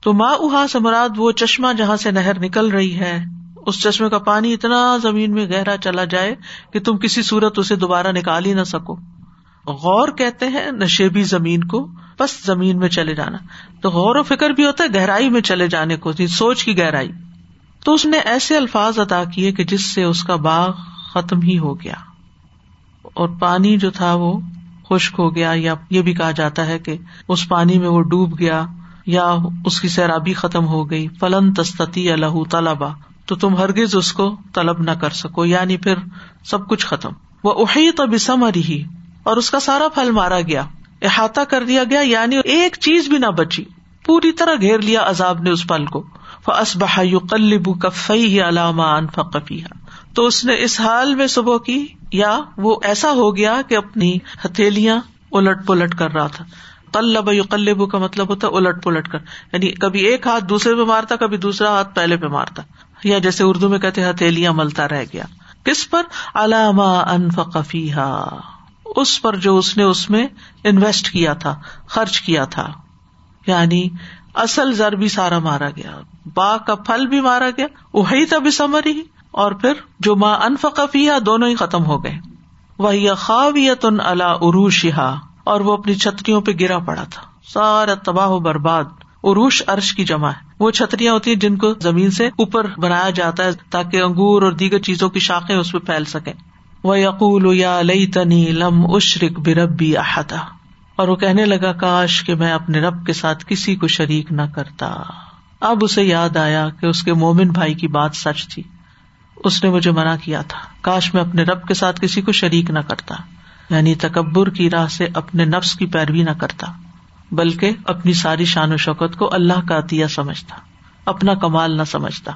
تو ماں اہا سے مراد وہ چشمہ جہاں سے نہر نکل رہی ہے۔ اس چشمے کا پانی اتنا زمین میں گہرا چلا جائے کہ تم کسی صورت اسے دوبارہ نکال ہی نہ سکو۔ غور کہتے ہیں نشیبی زمین کو بس زمین میں چلے جانا۔ تو غور و فکر بھی ہوتا ہے، گہرائی میں چلے جانے کو جی، سوچ کی گہرائی۔ تو اس نے ایسے الفاظ ادا کیے کہ جس سے اس کا باغ ختم ہی ہو گیا۔ اور پانی جو تھا وہ خشک ہو گیا، یا یہ بھی کہا جاتا ہے کہ اس پانی میں وہ ڈوب گیا، یا اس کی سیرابی ختم ہو گئی۔ فلن تستی اللہ طلبا تو تم ہرگز اس کو طلب نہ کر سکو یعنی پھر سب کچھ ختم۔ وہ اہی تو بسم رہی اور اس کا سارا پھل مارا گیا۔ احاطہ کر دیا گیا یعنی ایک چیز بھی نہ بچی۔ پوری طرح گھیر لیا عذاب نے اس پل کو۔ کلبو کفی علامہ انفقفی تو اس نے اس حال میں صبح کی، یا وہ ایسا ہو گیا کہ اپنی ہتھیلیاں الٹ پلٹ کر رہا تھا۔ کلب کلبو کا مطلب ہوتا الٹ پلٹ کر۔ یعنی کبھی ایک ہاتھ دوسرے پہ مارتا، کبھی دوسرا ہاتھ پہلے پہ مارتا۔ یا جیسے اردو میں کہتے ہتھیلیاں ملتا رہ گیا۔ کس پر؟ علامہ انفقفی اس پر جو اس نے اس میں انویسٹ کیا تھا، خرچ کیا تھا۔ یعنی اصل زر بھی سارا مارا گیا۔ باغ کا پھل بھی مارا گیا۔ وہی تب سمر ہی اور پھر جو ماں انفقفیا دونوں ہی ختم ہو گئے۔ وہی خاویت ان اللہ عروشا اور وہ اپنی چھتریوں پہ گرا پڑا تھا۔ سارا تباہ و برباد، عروش ارش کی جمع ہے۔ وہ چھتریاں ہوتی ہیں جن کو زمین سے اوپر بنایا جاتا ہے تاکہ انگور اور دیگر چیزوں کی شاخیں اس پہ پھیل سکیں۔ وہ یقول یا لئی تنی لم اشرک بربی احدا۔ اور وہ کہنے لگا، کاش کہ میں اپنے رب کے ساتھ کسی کو شریک نہ کرتا۔ اب اسے یاد آیا کہ اس کے مومن بھائی کی بات سچ تھی۔ اس نے مجھے منع کیا تھا۔ کاش میں اپنے رب کے ساتھ کسی کو شریک نہ کرتا یعنی تکبر کی راہ سے اپنے نفس کی پیروی نہ کرتا، بلکہ اپنی ساری شان و شوکت کو اللہ کا عطیہ سمجھتا، اپنا کمال نہ سمجھتا۔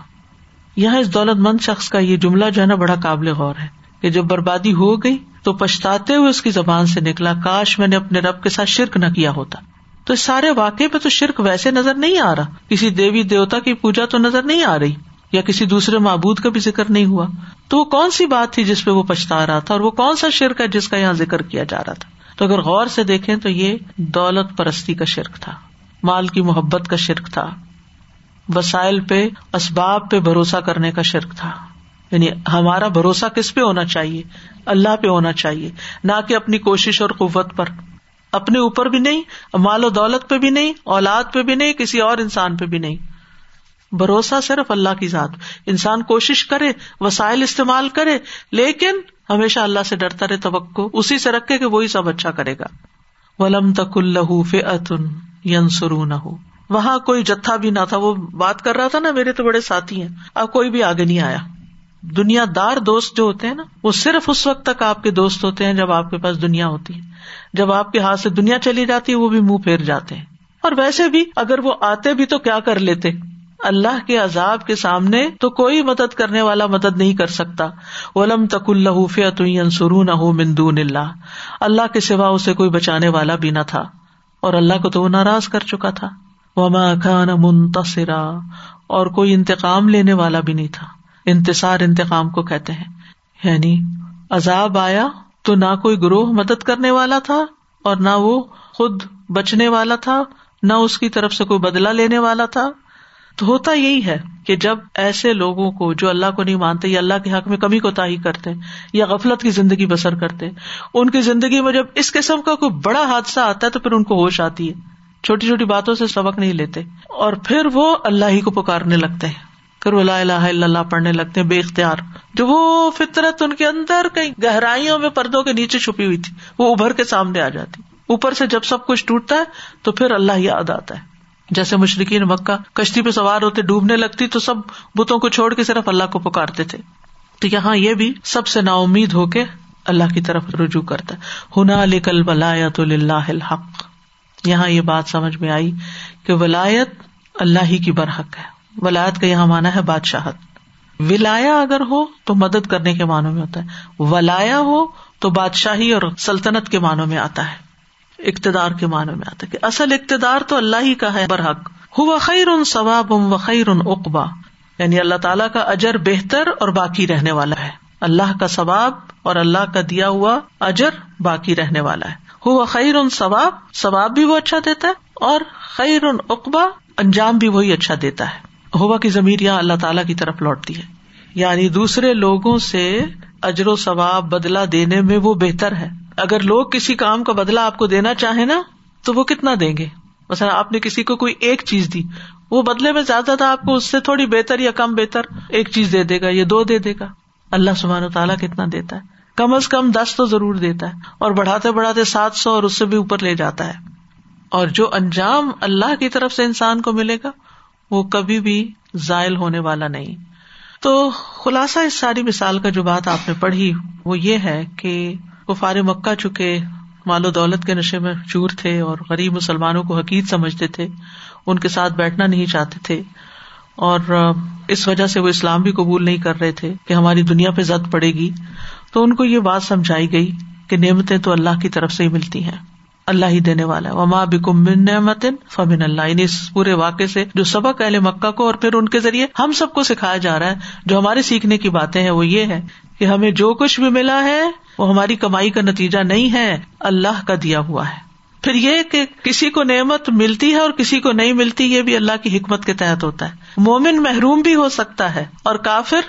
یہاں اس دولت مند شخص کا یہ جملہ جو ہے نا بڑا قابل غور ہے کہ جب بربادی ہو گئی تو پچھتاتے ہوئے اس کی زبان سے نکلا، کاش میں نے اپنے رب کے ساتھ شرک نہ کیا ہوتا۔ تو اس سارے واقعے پہ تو شرک ویسے نظر نہیں آ رہا۔ کسی دیوی دیوتا کی پوجا تو نظر نہیں آ رہی۔ یا کسی دوسرے معبود کا بھی ذکر نہیں ہوا تو وہ کون سی بات تھی جس پہ وہ پچھتا رہا تھا اور وہ کون سا شرک ہے جس کا یہاں ذکر کیا جا رہا تھا؟ تو اگر غور سے دیکھیں تو یہ دولت پرستی کا شرک تھا، مال کی محبت کا شرک تھا، وسائل پہ، اسباب پہ بھروسہ کرنے کا شرک تھا۔ یعنی ہمارا بھروسہ کس پہ ہونا چاہیے؟ اللہ پہ ہونا چاہیے، نہ کہ اپنی کوشش اور قوت پر۔ اپنے اوپر بھی نہیں، مال و دولت پہ بھی نہیں، اولاد پہ بھی نہیں، کسی اور انسان پہ بھی نہیں۔ بھروسہ صرف اللہ کی ذات۔ انسان کوشش کرے، وسائل استعمال کرے، لیکن ہمیشہ اللہ سے ڈرتا رہے، توقع اسی سے رکھے کہ وہی سب اچھا کرے گا۔ ولم تک اللہ فن ین سرو نہ ہو وہاں کوئی جتھا بھی نہ تھا، وہ بات کر رہا تھا نا، میرے تو بڑے ساتھی ہیں۔ اب کوئی بھی آگے نہیں آیا۔ دنیا دار دوست جو ہوتے ہیں نا، وہ صرف اس وقت تک آپ کے دوست ہوتے ہیں جب آپ کے پاس دنیا ہوتی ہے۔ جب آپ کے ہاتھ سے دنیا چلی جاتی ہے، وہ بھی منہ پھیر جاتے ہیں۔ اور ویسے بھی اگر وہ آتے بھی تو کیا کر لیتے؟ اللہ کے عذاب کے سامنے تو کوئی مدد کرنے والا مدد نہیں کر سکتا۔ ولم تک اللہ فیترو نہ ہو مندون اللہ اللہ کے سوا اسے کوئی بچانے والا بھی نہ تھا۔ اور اللہ کو تو وہ ناراض کر چکا تھا۔ وما خان منتصرا۔ اور کوئی انتقام لینے والا بھی نہیں تھا۔ انتصار انتقام کو کہتے ہیں۔ یعنی عذاب آیا تو نہ کوئی گروہ مدد کرنے والا تھا اور نہ وہ خود بچنے والا تھا، نہ اس کی طرف سے کوئی بدلا لینے والا تھا۔ تو ہوتا یہی ہے کہ جب ایسے لوگوں کو جو اللہ کو نہیں مانتے یا اللہ کے حق میں کمی کو تاہی کرتے یا غفلت کی زندگی بسر کرتے، ان کی زندگی میں جب اس قسم کا کوئی بڑا حادثہ آتا ہے تو پھر ان کو ہوش آتی ہے، چھوٹی چھوٹی باتوں سے سبق نہیں لیتے اور پھر وہ اللہ ہی کو پکارنے لگتے ہیں۔ پھر وہ لا الہ الا اللہ پڑھنے لگتے ہیں بے اختیار۔ جو وہ فطرت ان کے اندر کئی گہرائیوں میں پردوں کے نیچے چھپی ہوئی تھی، وہ ابھر کے سامنے آ جاتی۔ اوپر سے جب سب کچھ ٹوٹتا ہے تو پھر اللہ یاد آتا ہے۔ جیسے مشرقین مکہ کشتی پہ سوار ہوتے ڈوبنے لگتی تو سب بتوں کو چھوڑ کے صرف اللہ کو پکارتے تھے۔ تو یہاں یہ بھی سب سے نا امید ہو کے اللہ کی طرف رجوع کرتا ہے۔ ہنا لکل ولایت اللہ الحق۔ یہاں یہ بات سمجھ میں آئی کہ ولایت اللہ ہی کی برحق ہے۔ ولایت کا یہاں مانا ہے بادشاہت۔ ولایا اگر ہو تو مدد کرنے کے معنوں میں ہوتا ہے۔ ولایا ہو تو بادشاہی اور سلطنت کے معنوں میں آتا ہے۔ اقتدار کے معنوں میں آتا ہے کہ اصل اقتدار تو اللہ ہی کا ہے برحق ہو خیر ان ثواب و خیر ان اقبا یعنی اللہ تعالیٰ کا اجر بہتر اور باقی رہنے والا ہے۔ اللہ کا ثواب اور اللہ کا دیا ہوا اجر باقی رہنے والا ہے۔ ہوا خیر ان ثواب ثواب بھی وہ اچھا دیتا ہے اور خیر ان اقبا انجام بھی وہی اچھا دیتا ہے۔ ہوا کی زمیر یہاں اللہ تعالیٰ کی طرف لوٹتی ہے۔ یعنی دوسرے لوگوں سے اجر و ثواب بدلا دینے میں وہ بہتر ہے۔ اگر لوگ کسی کام کا بدلا آپ کو دینا چاہے نا، تو وہ کتنا دیں گے؟ مثلا آپ نے کسی کو کوئی ایک چیز دی، وہ بدلے میں زیادہ تھا آپ کو اس سے تھوڑی بہتر یا کم بہتر ایک چیز دے دے گا یا دو دے دے گا۔ اللہ سبحان و تعالیٰ کتنا دیتا ہے۔ کم از کم دس تو ضرور دیتا ہے اور بڑھاتے بڑھاتے سات سو اور اس سے بھی اوپر لے جاتا ہے۔ اور جو انجام اللہ کی طرف سے انسان کو ملے گا، وہ کبھی بھی ذائل ہونے والا نہیں۔ تو خلاصہ اس ساری مثال کا جو بات آپ نے پڑھی، وہ یہ ہے کہ وہ فار مکہ چکے مال و دولت کے نشے میں چور تھے اور غریب مسلمانوں کو حقیق سمجھتے تھے، ان کے ساتھ بیٹھنا نہیں چاہتے تھے۔ اور اس وجہ سے وہ اسلام بھی قبول نہیں کر رہے تھے کہ ہماری دنیا پہ زد پڑے گی۔ تو ان کو یہ بات سمجھائی گئی کہ نعمتیں تو اللہ کی طرف سے ہی ملتی ہیں۔ اللہ ہی دینے والا ہے۔ وما بکم بن نعمت فمن اللہ یعنی اس پورے واقعے سے جو سبق اہل مکہ کو اور پھر ان کے ذریعے ہم سب کو سکھایا جا رہا ہے، جو ہمارے سیکھنے کی باتیں ہیں، وہ یہ ہے کہ ہمیں جو کچھ بھی ملا ہے، وہ ہماری کمائی کا نتیجہ نہیں ہے، اللہ کا دیا ہوا ہے۔ پھر یہ کہ کسی کو نعمت ملتی ہے اور کسی کو نہیں ملتی، یہ بھی اللہ کی حکمت کے تحت ہوتا ہے۔ مومن محروم بھی ہو سکتا ہے اور کافر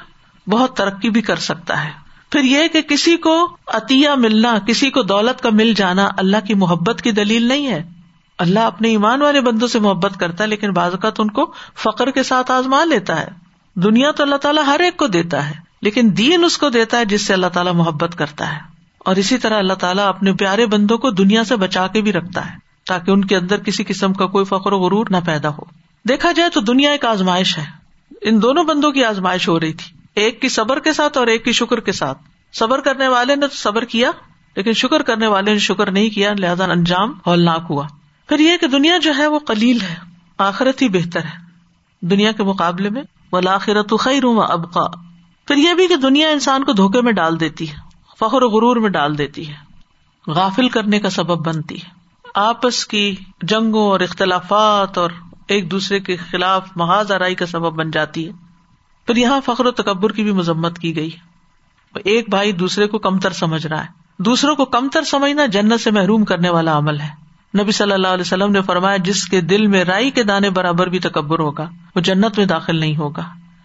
بہت ترقی بھی کر سکتا ہے۔ پھر یہ کہ کسی کو عطیہ ملنا، کسی کو دولت کا مل جانا اللہ کی محبت کی دلیل نہیں ہے۔ اللہ اپنے ایمان والے بندوں سے محبت کرتا ہے، لیکن بعض اوقات ان کو فخر کے ساتھ آزما لیتا ہے۔ دنیا تو اللہ تعالیٰ ہر ایک کو دیتا ہے۔ لیکن دین اس کو دیتا ہے جس سے اللہ تعالیٰ محبت کرتا ہے۔ اور اسی طرح اللہ تعالیٰ اپنے پیارے بندوں کو دنیا سے بچا کے بھی رکھتا ہے، تاکہ ان کے اندر کسی قسم کا کوئی فخر و غرور نہ پیدا ہو۔ دیکھا جائے تو دنیا ایک آزمائش ہے۔ ان دونوں بندوں کی آزمائش ہو رہی تھی۔ ایک کی صبر کے ساتھ اور ایک کی شکر کے ساتھ۔ صبر کرنے والے نے تو صبر کیا، لیکن شکر کرنے والے نے شکر نہیں کیا، لہٰذا انجام ہولناک ہوا۔ پھر یہ کہ دنیا جو ہے وہ کلیل ہے، آخرت ہی بہتر ہے۔ دنیا کے مقابلے میں ولاخرت خیر ہوں ابقا پھر یہ بھی کہ دنیا انسان کو دھوکے میں ڈال دیتی ہے، فخر و غرور میں ڈال دیتی ہے، غافل کرنے کا سبب بنتی ہے۔ آپس کی جنگوں اور اختلافات اور ایک دوسرے کے خلاف محاذ آرائی کا سبب بن جاتی ہے۔ پھر یہاں فخر و تکبر کی بھی مذمت کی گئی۔ ایک بھائی دوسرے کو کمتر سمجھ رہا ہے۔ دوسروں کو کمتر سمجھنا جنت سے محروم کرنے والا عمل ہے۔ نبی صلی اللہ علیہ وسلم نے فرمایا، جس کے دل میں رائی کے دانے برابر بھی تکبر ہوگا، وہ جنت میں داخل نہیں ہوگا۔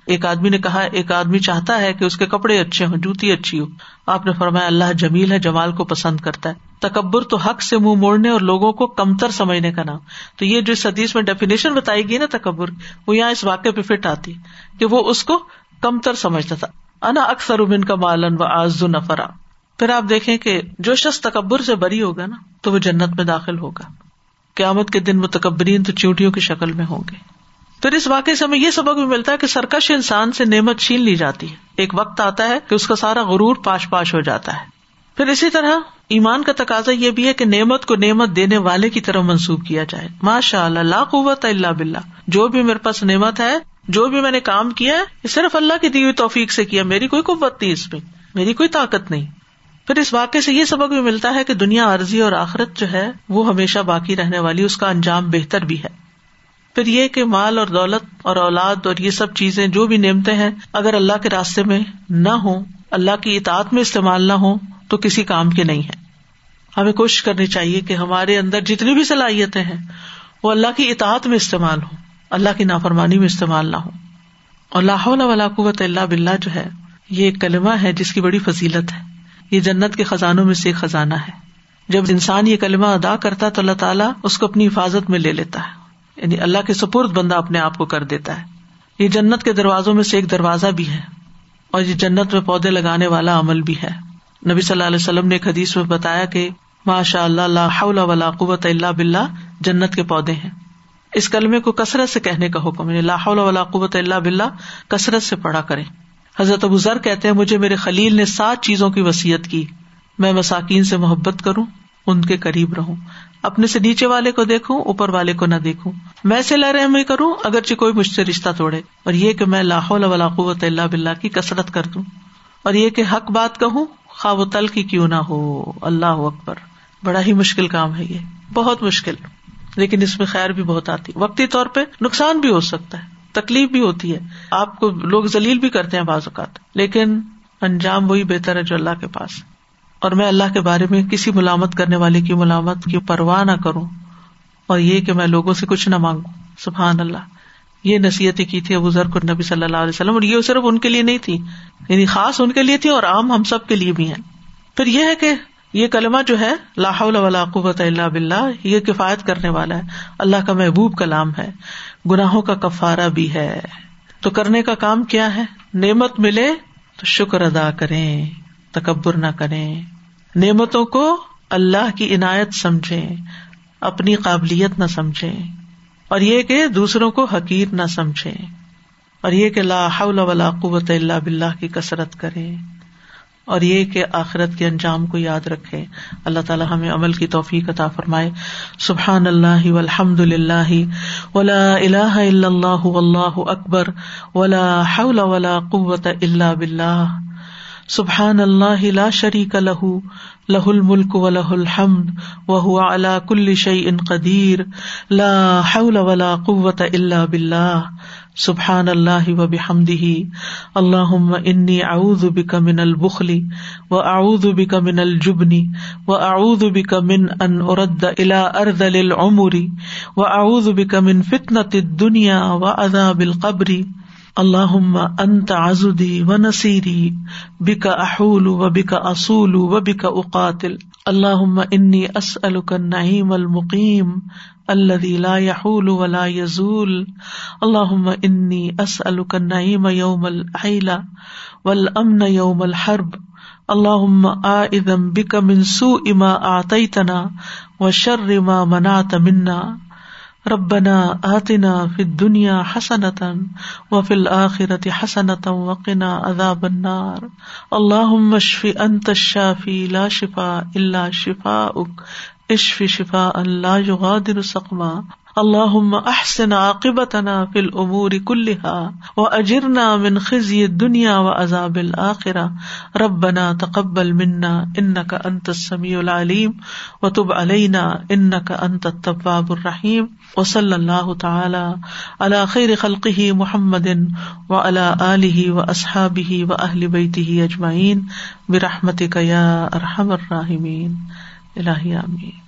ایک آدمی نے کہا، ایک آدمی چاہتا ہے کہ اس کے کپڑے اچھے ہوں، جوتی اچھی ہو۔ آپ نے فرمایا، اللہ جمیل ہے، جمال کو پسند کرتا ہے۔ تکبر تو حق سے منہ موڑنے اور لوگوں کو کمتر سمجھنے کا نام۔ تو یہ جو حدیث میں ڈیفینیشن بتائی گئی نا تکبر، وہ یہاں اس واقعے پہ فٹ آتی کہ وہ اس کو کمتر سمجھتا تھا۔ انا اکثر ابن کا مالن و آز نفرا۔ پھر آپ دیکھیں کہ جو شخص تکبر سے بری ہوگا نا، تو وہ جنت میں داخل ہوگا۔ قیامت کے دن متکبرین تو چیونٹیوں کی شکل میں ہوں گے۔ پھر اس واقعے سے ہمیں یہ سبق بھی ملتا ہے کہ سرکش انسان سے نعمت چھین لی جاتی ہے۔ ایک وقت آتا ہے کہ اس کا سارا غرور پاش پاش ہو جاتا ہے۔ پھر اسی طرح ایمان کا تقاضا یہ بھی ہے کہ نعمت کو نعمت دینے والے کی طرف منسوخ کیا جائے۔ ماشاء اللہ لا قوت اللہ بلّہ جو بھی میرے پاس نعمت ہے، جو بھی میں نے کام کیا ہے صرف اللہ کی دی ہوئی توفیق سے کیا۔ میری کوئی قوت نہیں اس میں۔ میری کوئی طاقت نہیں۔ پھر اس واقعے سے یہ سبق بھی ملتا ہے کہ دنیا عرضی اور آخرت جو ہے، وہ ہمیشہ باقی رہنے والی، اس کا انجام بہتر بھی ہے۔ پھر یہ کہ مال اور دولت اور اولاد اور یہ سب چیزیں جو بھی نعمتیں ہیں، اگر اللہ کے راستے میں نہ ہو اللہ کی اطاعت میں استعمال نہ ہو تو کسی کام کے نہیں ہے ہمیں کوشش کرنی چاہیے کہ ہمارے اندر جتنی بھی صلاحیتیں ہیں، وہ اللہ کی اطاعت میں استعمال ہو اللہ کی نافرمانی میں استعمال نہ ہو اور لاہور ولاقوت اللہ بلّہ جو ہے، یہ ایک کلمہ ہے جس کی بڑی فضیلت ہے۔ یہ جنت کے خزانوں میں سے ایک خزانہ ہے۔ جب انسان یہ کلمہ ادا کرتا تو اللہ تعالیٰ اس کو اپنی حفاظت میں لے لیتا ہے۔ یعنی اللہ کے سپرد بندہ اپنے آپ کو کر دیتا ہے۔ یہ جنت کے دروازوں میں سے ایک دروازہ بھی ہے اور یہ جنت میں پودے لگانے والا عمل بھی ہے۔ نبی صلی اللہ علیہ وسلم نے ایک حدیث میں بتایا کہ ماشاء اللہ اللہ قوت اللہ بلّہ جنت کے پودے ہیں۔ اس کلمے کو کثرت سے کہنے کا حکم یعنی اللہ قوت اللہ بلّہ کثرت سے پڑھا کرے حضرت ابو ذر کہتے ہیں، مجھے میرے خلیل نے سات چیزوں کی وسیعت کی، میں مساکین سے محبت کروں ان کے قریب رہوں۔ اپنے سے نیچے والے کو دیکھوں، اوپر والے کو نہ دیکھوں۔ میں سے رحمی کروں، اگرچہ کوئی مجھ سے رشتہ توڑے۔ اور یہ کہ میں لاہور ولاقوت اللہ بلّہ کی کسرت کر دوں۔ اور یہ کہ حق بات کہوں، خواب و تل کی کیوں نہ ہو۔ اللہ اکبر۔ بڑا ہی مشکل کام ہے یہ۔ بہت مشکل۔ لیکن اس میں خیر بھی بہت آتی۔ وقتی طور پہ نقصان بھی ہو سکتا ہے۔ تکلیف بھی ہوتی ہے۔ آپ کو لوگ ذلیل بھی کرتے ہیں بعض اوقات۔ لیکن انجام وہی بہتر ہے جو اللہ کے پاس اور میں اللہ کے بارے میں کسی ملامت کرنے والے کی ملامت کی پرواہ نہ کروں اور یہ کہ میں لوگوں سے کچھ نہ مانگوں۔ سبحان اللہ۔ یہ نصیحتیں کی تھی ابو ذر نبی صلی اللہ علیہ وسلم اور یہ صرف ان کے لیے نہیں تھی یعنی خاص ان کے لیے تھی اور عام ہم سب کے لیے بھی ہیں۔ پھر یہ ہے کہ یہ کلمہ جو ہے لاہ قوت اللہ بلّہ یہ کفایت کرنے والا ہے۔ اللہ کا محبوب کلام ہے۔ گناہوں کا کفارہ بھی ہے۔ تو کرنے کا کام کیا ہے؟ نعمت ملے تو شکر ادا کریں۔ تکبر نہ کریں۔ نعمتوں کو اللہ کی عنایت سمجھیں، اپنی قابلیت نہ سمجھیں۔ اور یہ کہ دوسروں کو حقیر نہ سمجھے اور یہ کہ لا حول ولا قوت اللہ بلّہ کی کسرت کرے اور یہ کہ آخرت کے انجام کو یاد رکھے اللہ تعالیٰ ہمیں عمل کی توفیق عطا فرمائے۔ سبحان اللہ الحمد للہ ولا الہ الا اللہ واللہ اکبر۔ ولا حول ولا قوت اللہ بلّہ سبحان اللہ لا شریک لہ لہ الملک و لہ الحمد و علا کل شعی ان قدیر، لا حول ولا قوت اللہ بلّہ سبحان اللہ و بحمدہ۔ اللہ انی اعوذ بک من البخلی و اعوذ بک من الجبنی و اعوذ بک من ان ارد الى ارذل العمر و اعوذ بک من فتنة الدنیا و عذاب القبر۔ اللہ انت آزدی و نصیری، بک احول و بک اصول و بک اقاتل۔ اللہ انی اسألک النعیم المقیم الذي لا يحول ولا يزول اللهم اني اسألك النعيم يوم العيلة والامن يوم الحرب۔ اللهم آئذا بك من سوء ما اعطيتنا وشر ما منعت منا۔ ربنا آتنا فی الدنیا حسنتا وفی الآخرت حسنتا وقنا عذاب النار. اللہم اشف انت الشافی لا شفا الا شفاءک اشف شفاء لا یغادر سقما. اللہ احسن عاقبتنا فی الامور كلها واجرنا من خزي الدنيا وعذاب الاخرة ربنا تقبل منا انك انت السميع العليم وتب علينا انك انت التواب الرحيم وصلی اللہ تعالی على خیر خلقه محمد وعلى آله واصحابه واهل بيته اجمعين برحمتك يا ارحم الراحمين الہی آمین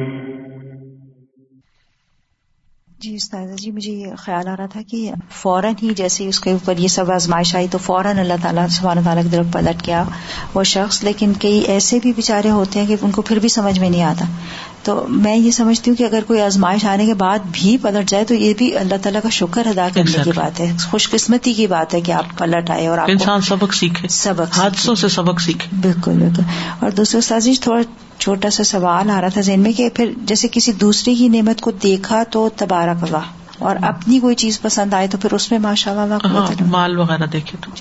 جی استاد جی مجھے یہ خیال آ رہا تھا کہ فوراً ہی جیسے اس کے اوپر یہ سب آزمائش آئی تو فوراً اللہ تعالیٰ سبحانہ تعالیٰ کی طرف پلٹ گیا وہ شخص، لیکن کئی ایسے بھی بےچارے ہوتے ہیں کہ ان کو پھر بھی سمجھ میں نہیں آتا۔ تو میں یہ سمجھتی ہوں کہ اگر کوئی آزمائش آنے کے بعد بھی پلٹ جائے تو یہ بھی اللہ تعالیٰ کا شکر ادا کرنے کی بات ہے۔ خوش قسمتی کی بات ہے کہ آپ پلٹ آئے اور انسان سبق سیکھے۔ سبق حادثوں سے سبق سیکھے۔ بالکل بالکل۔ اور دوسرے سازش تھوڑا چھوٹا سا سوال آ رہا تھا ذہن میں کہ پھر جیسے کسی دوسری کی نعمت کو دیکھا تو تبارک اللہ اور اپنی کوئی چیز پسند آئے تو پھر اس میں ماشاء اللہ ہاں، مال وغیرہ دیکھے تو۔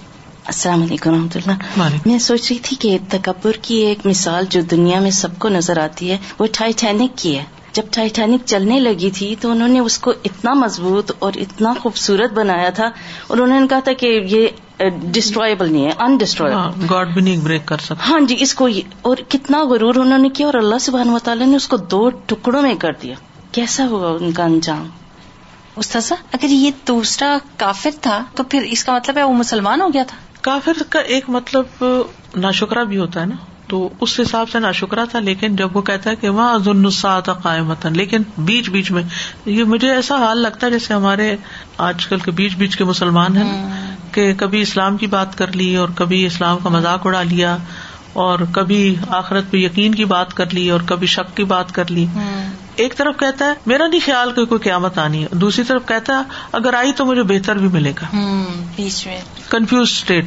السلام علیکم رحمۃ اللہ۔ میں سوچ رہی تھی کہ تکبر کی ایک مثال جو دنیا میں سب کو نظر آتی ہے وہ ٹائٹینک کی ہے۔ جب ٹائٹینک چلنے لگی تھی تو انہوں نے اس کو اتنا مضبوط اور اتنا خوبصورت بنایا تھا اور انہوں نے کہا تھا کہ یہ ڈسٹرائبل نہیں ہے انڈسٹرائبل گاڈ بھی نہیں بریک کر سکتا۔ ہاں جی اس کو اور کتنا غرور انہوں نے کیا اور اللہ سبحانہ و تعالیٰ نے اس کو دو ٹکڑوں میں کر دیا۔ کیسا ہوا ان کا انجام؟ استاذہ اگر یہ دوسرا کافر تھا تو پھر اس کا مطلب ہے وہ مسلمان ہو گیا تھا؟ کافر کا ایک مطلب ناشکرا بھی ہوتا ہے نا۔ تو اس حساب سے ناشکرا تھا لیکن جب وہ کہتا ہے کہ وہاں ظلم قائم لیکن بیچ بیچ میں یہ مجھے ایسا حال لگتا ہے جیسے ہمارے آج کل کے بیچ بیچ کے مسلمان ہیں کہ کبھی اسلام کی بات کر لی اور کبھی اسلام کا مذاق اڑا لیا اور کبھی آخرت پہ یقین کی بات کر لی اور کبھی شک کی بات کر لی۔ ایک طرف کہتا ہے میرا نہیں خیال کہ کوئی قیامت آنی ہے۔ دوسری طرف کہتا ہے اگر آئی تو مجھے بہتر بھی ملے گا۔ بیچ میں کنفیوز اسٹیٹ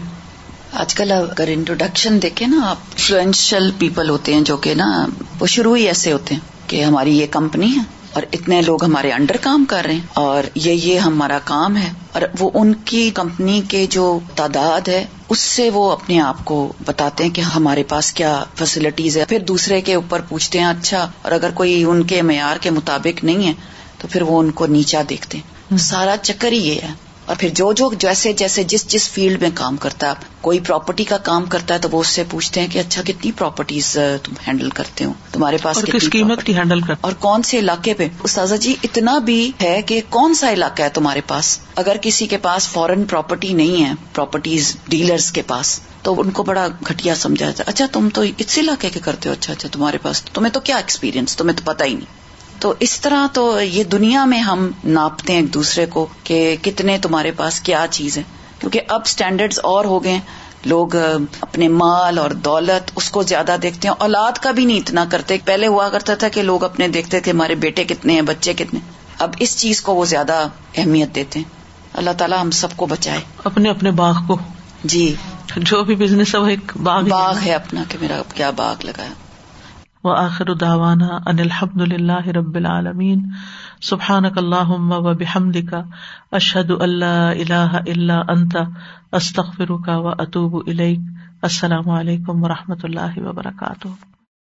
آج کل اگر انٹروڈکشن دیکھیں نا آپ انفلوئنشل پیپل ہوتے ہیں جو کہ نا وہ شروع ہی ایسے ہوتے ہیں کہ ہماری یہ کمپنی ہے اور اتنے لوگ ہمارے انڈر کام کر رہے ہیں اور یہ یہ ہمارا کام ہے اور وہ ان کی کمپنی کے جو تعداد ہے اس سے وہ اپنے آپ کو بتاتے ہیں کہ ہمارے پاس کیا فیسلٹیز ہے پھر دوسرے کے اوپر پوچھتے ہیں اچھا اور اگر کوئی ان کے معیار کے مطابق نہیں ہے تو پھر وہ ان کو نیچا دیکھتے ہیں۔ سارا چکر ہی یہ ہے۔ اور پھر جو جو جیسے جیسے جس جس فیلڈ میں کام کرتا ہے کوئی پراپرٹی کا کام کرتا ہے تو وہ اس سے پوچھتے ہیں کہ اچھا کتنی پراپرٹیز تم ہینڈل کرتے ہو؟ تمہارے پاس کس قیمت کی ہینڈل کر اور کون سے علاقے پہ؟ استاذہ جی اتنا بھی ہے کہ کون سا علاقہ ہے تمہارے پاس؟ اگر کسی کے پاس فورن پراپرٹی نہیں ہے پراپرٹیز ڈیلرز کے پاس تو ان کو بڑا گھٹیا سمجھا جاتا اچھا تم تو اس علاقے کے کرتے ہو اچھا اچھا تمہارے پاس تمہیں تو کیا ایکسپیرینس تمہیں تو پتا ہی نہیں۔ تو اس طرح تو یہ دنیا میں ہم ناپتے ہیں ایک دوسرے کو کہ کتنے تمہارے پاس کیا چیز ہے کیونکہ اب اسٹینڈرڈ اور ہو گئے لوگ اپنے مال اور دولت اس کو زیادہ دیکھتے ہیں۔ اولاد کا بھی نہیں اتنا کرتے۔ پہلے ہوا کرتا تھا کہ لوگ اپنے دیکھتے تھے ہمارے بیٹے کتنے ہیں بچے کتنے اب اس چیز کو وہ زیادہ اہمیت دیتے ہیں۔ اللہ تعالیٰ ہم سب کو بچائے۔ اپنے اپنے باغ کو۔ جی۔ جو بھی بزنس ہے وہ ایک باغ باغ ہے۔ اپنا کہ میرا کیا باغ لگا و آخر داوانا ان الحمد للہ رب العالمین. سبحانک اللہ و بحمد کا اشد اللہ الہ الا انت. کا و اطوب السلام علیکم و رحمۃ اللہ وبرکاتہ.